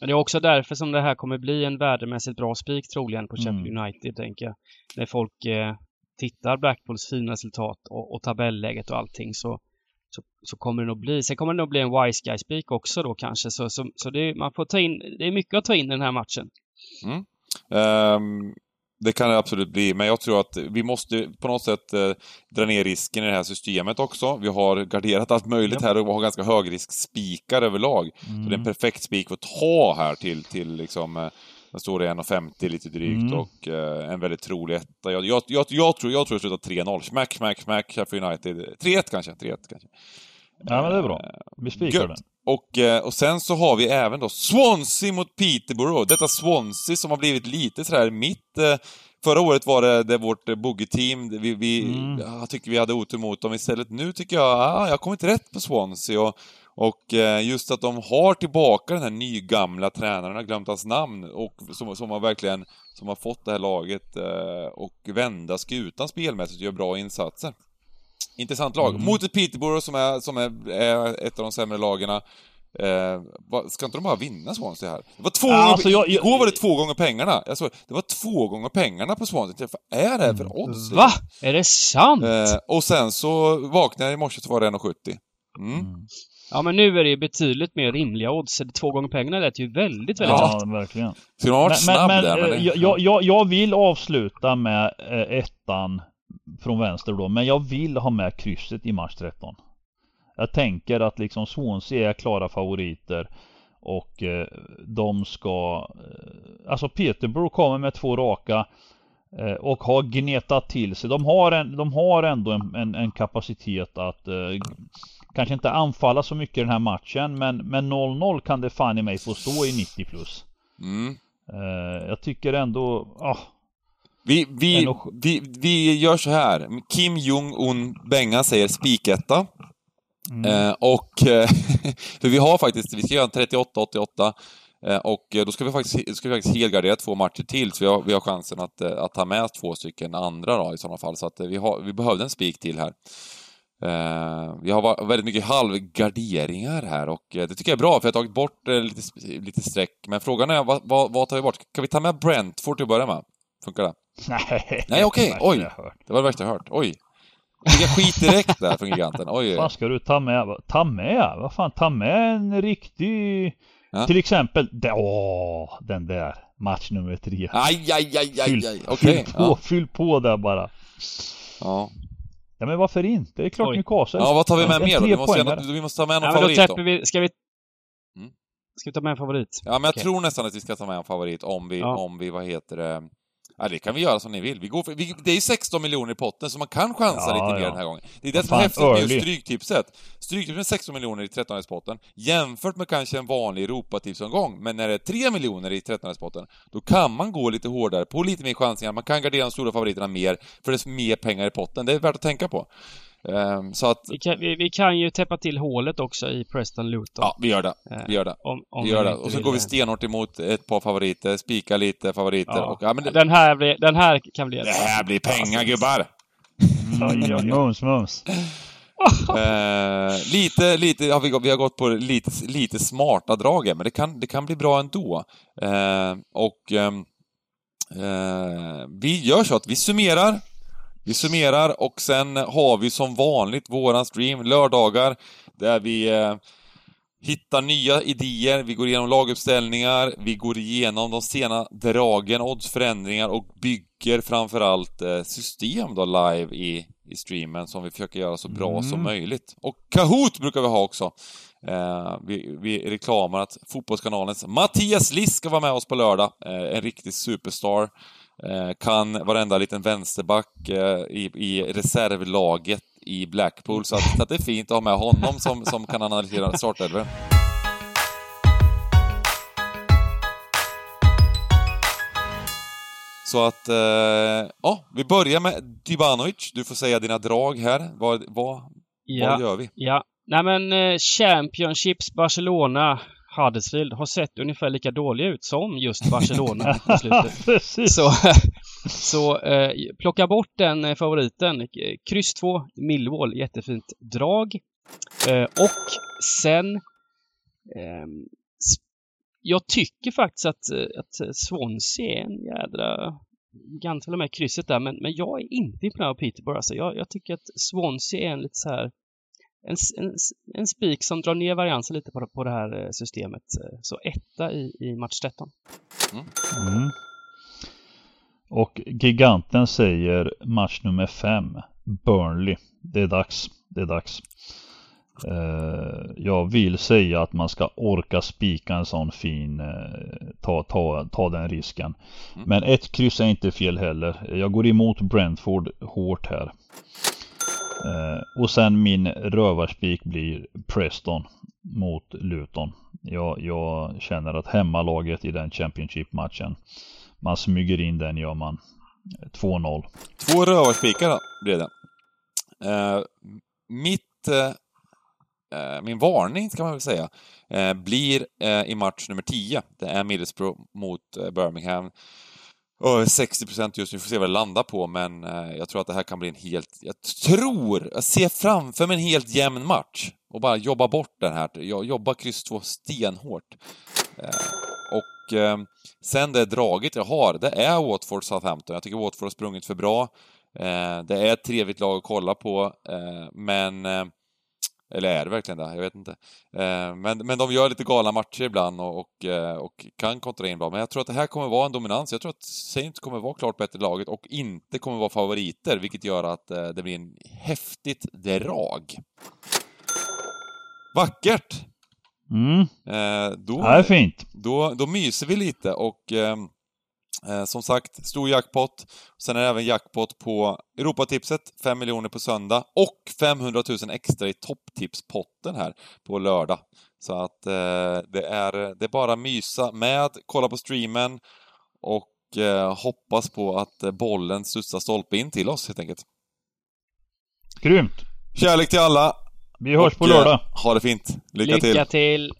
Men det är också därför som det här kommer bli en värdemässigt bra spik troligen på Sheffield mm. United, tänker jag. När folk eh, tittar Blackpools fina resultat och, och tabelläget och allting så, så, så, kommer det nog bli. Sen kommer det nog bli en Wise Guy spik också då kanske. Så, så, så det, man får ta in, det är mycket att ta in i den här matchen. Mm. Um, det kan det absolut bli, men jag tror att vi måste på något sätt eh, dra ner risken i det här systemet också. Vi har garderat allt möjligt här och har ganska högrisk-spikar överlag. Mm. Så det är en mm. perfekt spik att ta här till, till liksom eh, den står i 1,50 lite drygt mm. och eh, en väldigt trolig etta. Jag, jag, jag, jag, tror jag tror det slutar 3-0. Smack, smack, smack, Sheffield United. 3-1 kanske, 3-1 kanske. Ja men det är bra. Vi spikar den. Och, eh, och sen så har vi även då Swansea mot Peterborough. Detta Swansea som har blivit lite sådär mitt... Eh, förra året var det, det vårt boogie-team, vi, vi mm. jag tycker vi hade otur mot dem. Istället nu tycker jag, ah, jag kommer inte rätt på Swansea. Och, och eh, just att de har tillbaka den här nygamla tränaren, jag har glömt hans namn, och som, som har verkligen som har fått det här laget och vända skutan spelmässigt och gör bra insatser. Intressant lag. Mm. Mot ett Peterborough som är, som är, är ett av de sämre lagen. Eh, ska inte de bara vinna Swansea här? Det var två ja, alltså jag, jag, Igår var det två gånger pengarna. Alltså, det var två gånger pengarna på Swansea. Vad är det här för mm. odds? Va? Är det sant? Eh, och sen så vaknade jag i morse så var det 1,70. Mm. mm. Ja men nu är det ju betydligt mer rimliga odds. Två gånger pengarna lät ju väldigt, väldigt Ja, rätt. verkligen. Skulle man varit snabb men, där? Men, det... jag, jag, jag vill avsluta med eh, ettan från vänster då. Men jag vill ha med krysset i match 13. Jag tänker att liksom Swansea är klara favoriter. Och eh, de ska... Eh, alltså Peterborough kommer med två raka. Eh, och har gnetat till sig. De har, en, de har ändå en, en, en kapacitet att kanske inte anfalla så mycket den här matchen. Men, men 0-0 kan det fan i mig få stå i 90 plus. Mm. Jag tycker ändå... Ah, vi, vi, vi, vi gör så här. Kim Jong-Un Benga säger spiketta. Mm. Eh, och, eh, för vi har faktiskt, vi ska göra en 38-88 eh, och då ska vi faktiskt, ska vi faktiskt helgardera två matcher till, så vi har, vi har chansen att, eh, att ta med två stycken andra då i sådana fall. Så att eh, vi, har, vi behövde en spik till här. Uh, vi har väldigt mycket halvgarderingar här och det tycker jag är bra för jag har tagit bort lite, lite streck. Men frågan är vad, vad, vad, tar vi bort? Kan vi ta med Brentford till att börja med? Funkar det? Nej. Nej, okej. Okay. Oj. Det var det värsta jag hört. Oj. Fick jag skit direkt där från giganten. Oj. Vad ska du ta med? Ta med? Vad fan, ta med en riktig... Ja. Till exempel, åh, den där. Match nummer tre. Aj, aj, aj, aj, aj. Okej. Okay. Fyll på, ja. fyll på där bara. Ja. Ja men varför inte? Det är klart Oj. Newcastle. Ja vad tar vi med mer då? Vi måste, vi måste ta med någon ja, favorit då. Vi, ska vi Ska vi ta med en favorit? Ja, men jag Okej. tror nästan att vi ska ta med en favorit om vi, Ja. om vi, vad heter det... Ja, det kan vi göra som ni vill. Vi går för, vi, det är ju 16 miljoner i potten, så man kan chansa Ja, lite mer ja. den här gången. Det är det som är häftigt med just. Stryktipset. Stryktipset med 16 miljoner i 13 potten jämfört med kanske en vanlig Europatipsomgång. Men när det är 3 miljoner i 13 potten då kan man gå lite hårdare på lite mer chansningar. Man kan gardera de stora favoriterna mer, för det är mer pengar i potten. Det är värt att tänka på. Ehm, så att, Vi kan, vi, vi kan ju täppa till hålet också i Preston Luton. ja, vi gör det. Vi gör det. Om, om Vi gör det. Och så går vi stenhårt emot ett par favoriter, spikar lite favoriter Ja. och... Ja, men det, Den här, blir, den här kan bli... det här blir pengar, gubbar! Mm, mums, mums. Eh, lite, lite, ja, vi, vi har gått på lite, lite smarta drag här, men det kan, det kan bli bra ändå. Eh, och ehm, eh, vi gör så att vi summerar. Vi summerar och sen har vi som vanligt våran stream lördagar där vi eh, hittar nya idéer, vi går igenom laguppställningar, vi går igenom de sena dragen, oddsförändringar och bygger framförallt eh, system då live i, i streamen som vi försöker göra så bra Mm. som möjligt. Och Kahoot brukar vi ha också. Eh, vi, vi reklamar att Fotbollskanalens Mattias Liss ska vara med oss på lördag. Eh, en riktig superstar. Eh, kan varenda liten vänsterback eh, i, i reservlaget i Blackpool, så att, så att det är fint att ha med honom som, som kan analysera startelvan. Så att, eh, ja, vi börjar med Dybanovic. Du får säga dina drag här. Vad, vad, Ja, vad gör vi? ja. Nej men eh, Championships Barcelona Huddersfield har sett ungefär lika dåliga ut som just Barcelona på slutet. Så, så eh, plocka bort den eh, favoriten. Eh, Kryss 2, Millwall, jättefint drag. Eh, och sen... s- jag tycker faktiskt att, eh, att Swansea är en jädra... Kan till och med krysset där, men, men jag är inte imponerad av Peterborough. Alltså. Jag, jag tycker att Swansea är en lite så här... En, en, en spik som drar ner variansen lite på, det- på det här eh, systemet. Eh, Så etta i, i match 13. Mm. Och giganten säger match nummer fem. Burnley. Det är dags. Det är dags. Eh, jag vill säga att man ska orka spika en sån fin, eh, ta, ta, ta den risken. Mm. Men ett kryss är inte fel heller. Jag går emot Brentford hårt här. Eh, och sen min rövarspik blir Preston mot Luton. Jag, jag känner att hemmalaget i den Championship-matchen, man smyger in den gör man. 2-0. Två rövarspikar då, blev det. Eh, mitt... Eh, eh min varning, ska man väl säga, eh, blir eh, i match nummer 10. Det är Middlesbrough mot eh, Birmingham. Och 60% just nu, vi får se vad det landar på, men eh, jag tror att det här kan bli en helt... Jag tror, jag ser framför mig en helt jämn match. Och bara jobba bort den här. Jag jobbar kryss 2 stenhårt. Eh, och eh, sen det draget jag har, det är Watford Southampton. Jag tycker Watford har sprungit för bra. Eh, det är ett trevligt lag att kolla på, eh, men... Eh, eller är det verkligen det? Jag vet inte. Eh, men, men de gör lite galna matcher ibland och, och, eh, och kan kontra in bra. Men jag tror att det här kommer vara en dominans. Jag tror att Saints kommer vara klart bättre laget och inte kommer vara favoriter, vilket gör att eh, det blir en häftigt drag. Vackert! Mm, då, det är fint. då, då myser vi lite och ehm, eh, som sagt, stor jackpot. Sen är det även jackpot på Europatipset, 5 miljoner på söndag och 500 000 extra i topptipspotten här på lördag. Så att eh, det, är, det är bara mysa med, kolla på streamen och eh, hoppas på att bollen studsar stolpe in till oss helt enkelt. Grymt. Kärlek till alla! Vi hörs och, på lördag. Eh, ha det fint! Lycka till! Lycka till!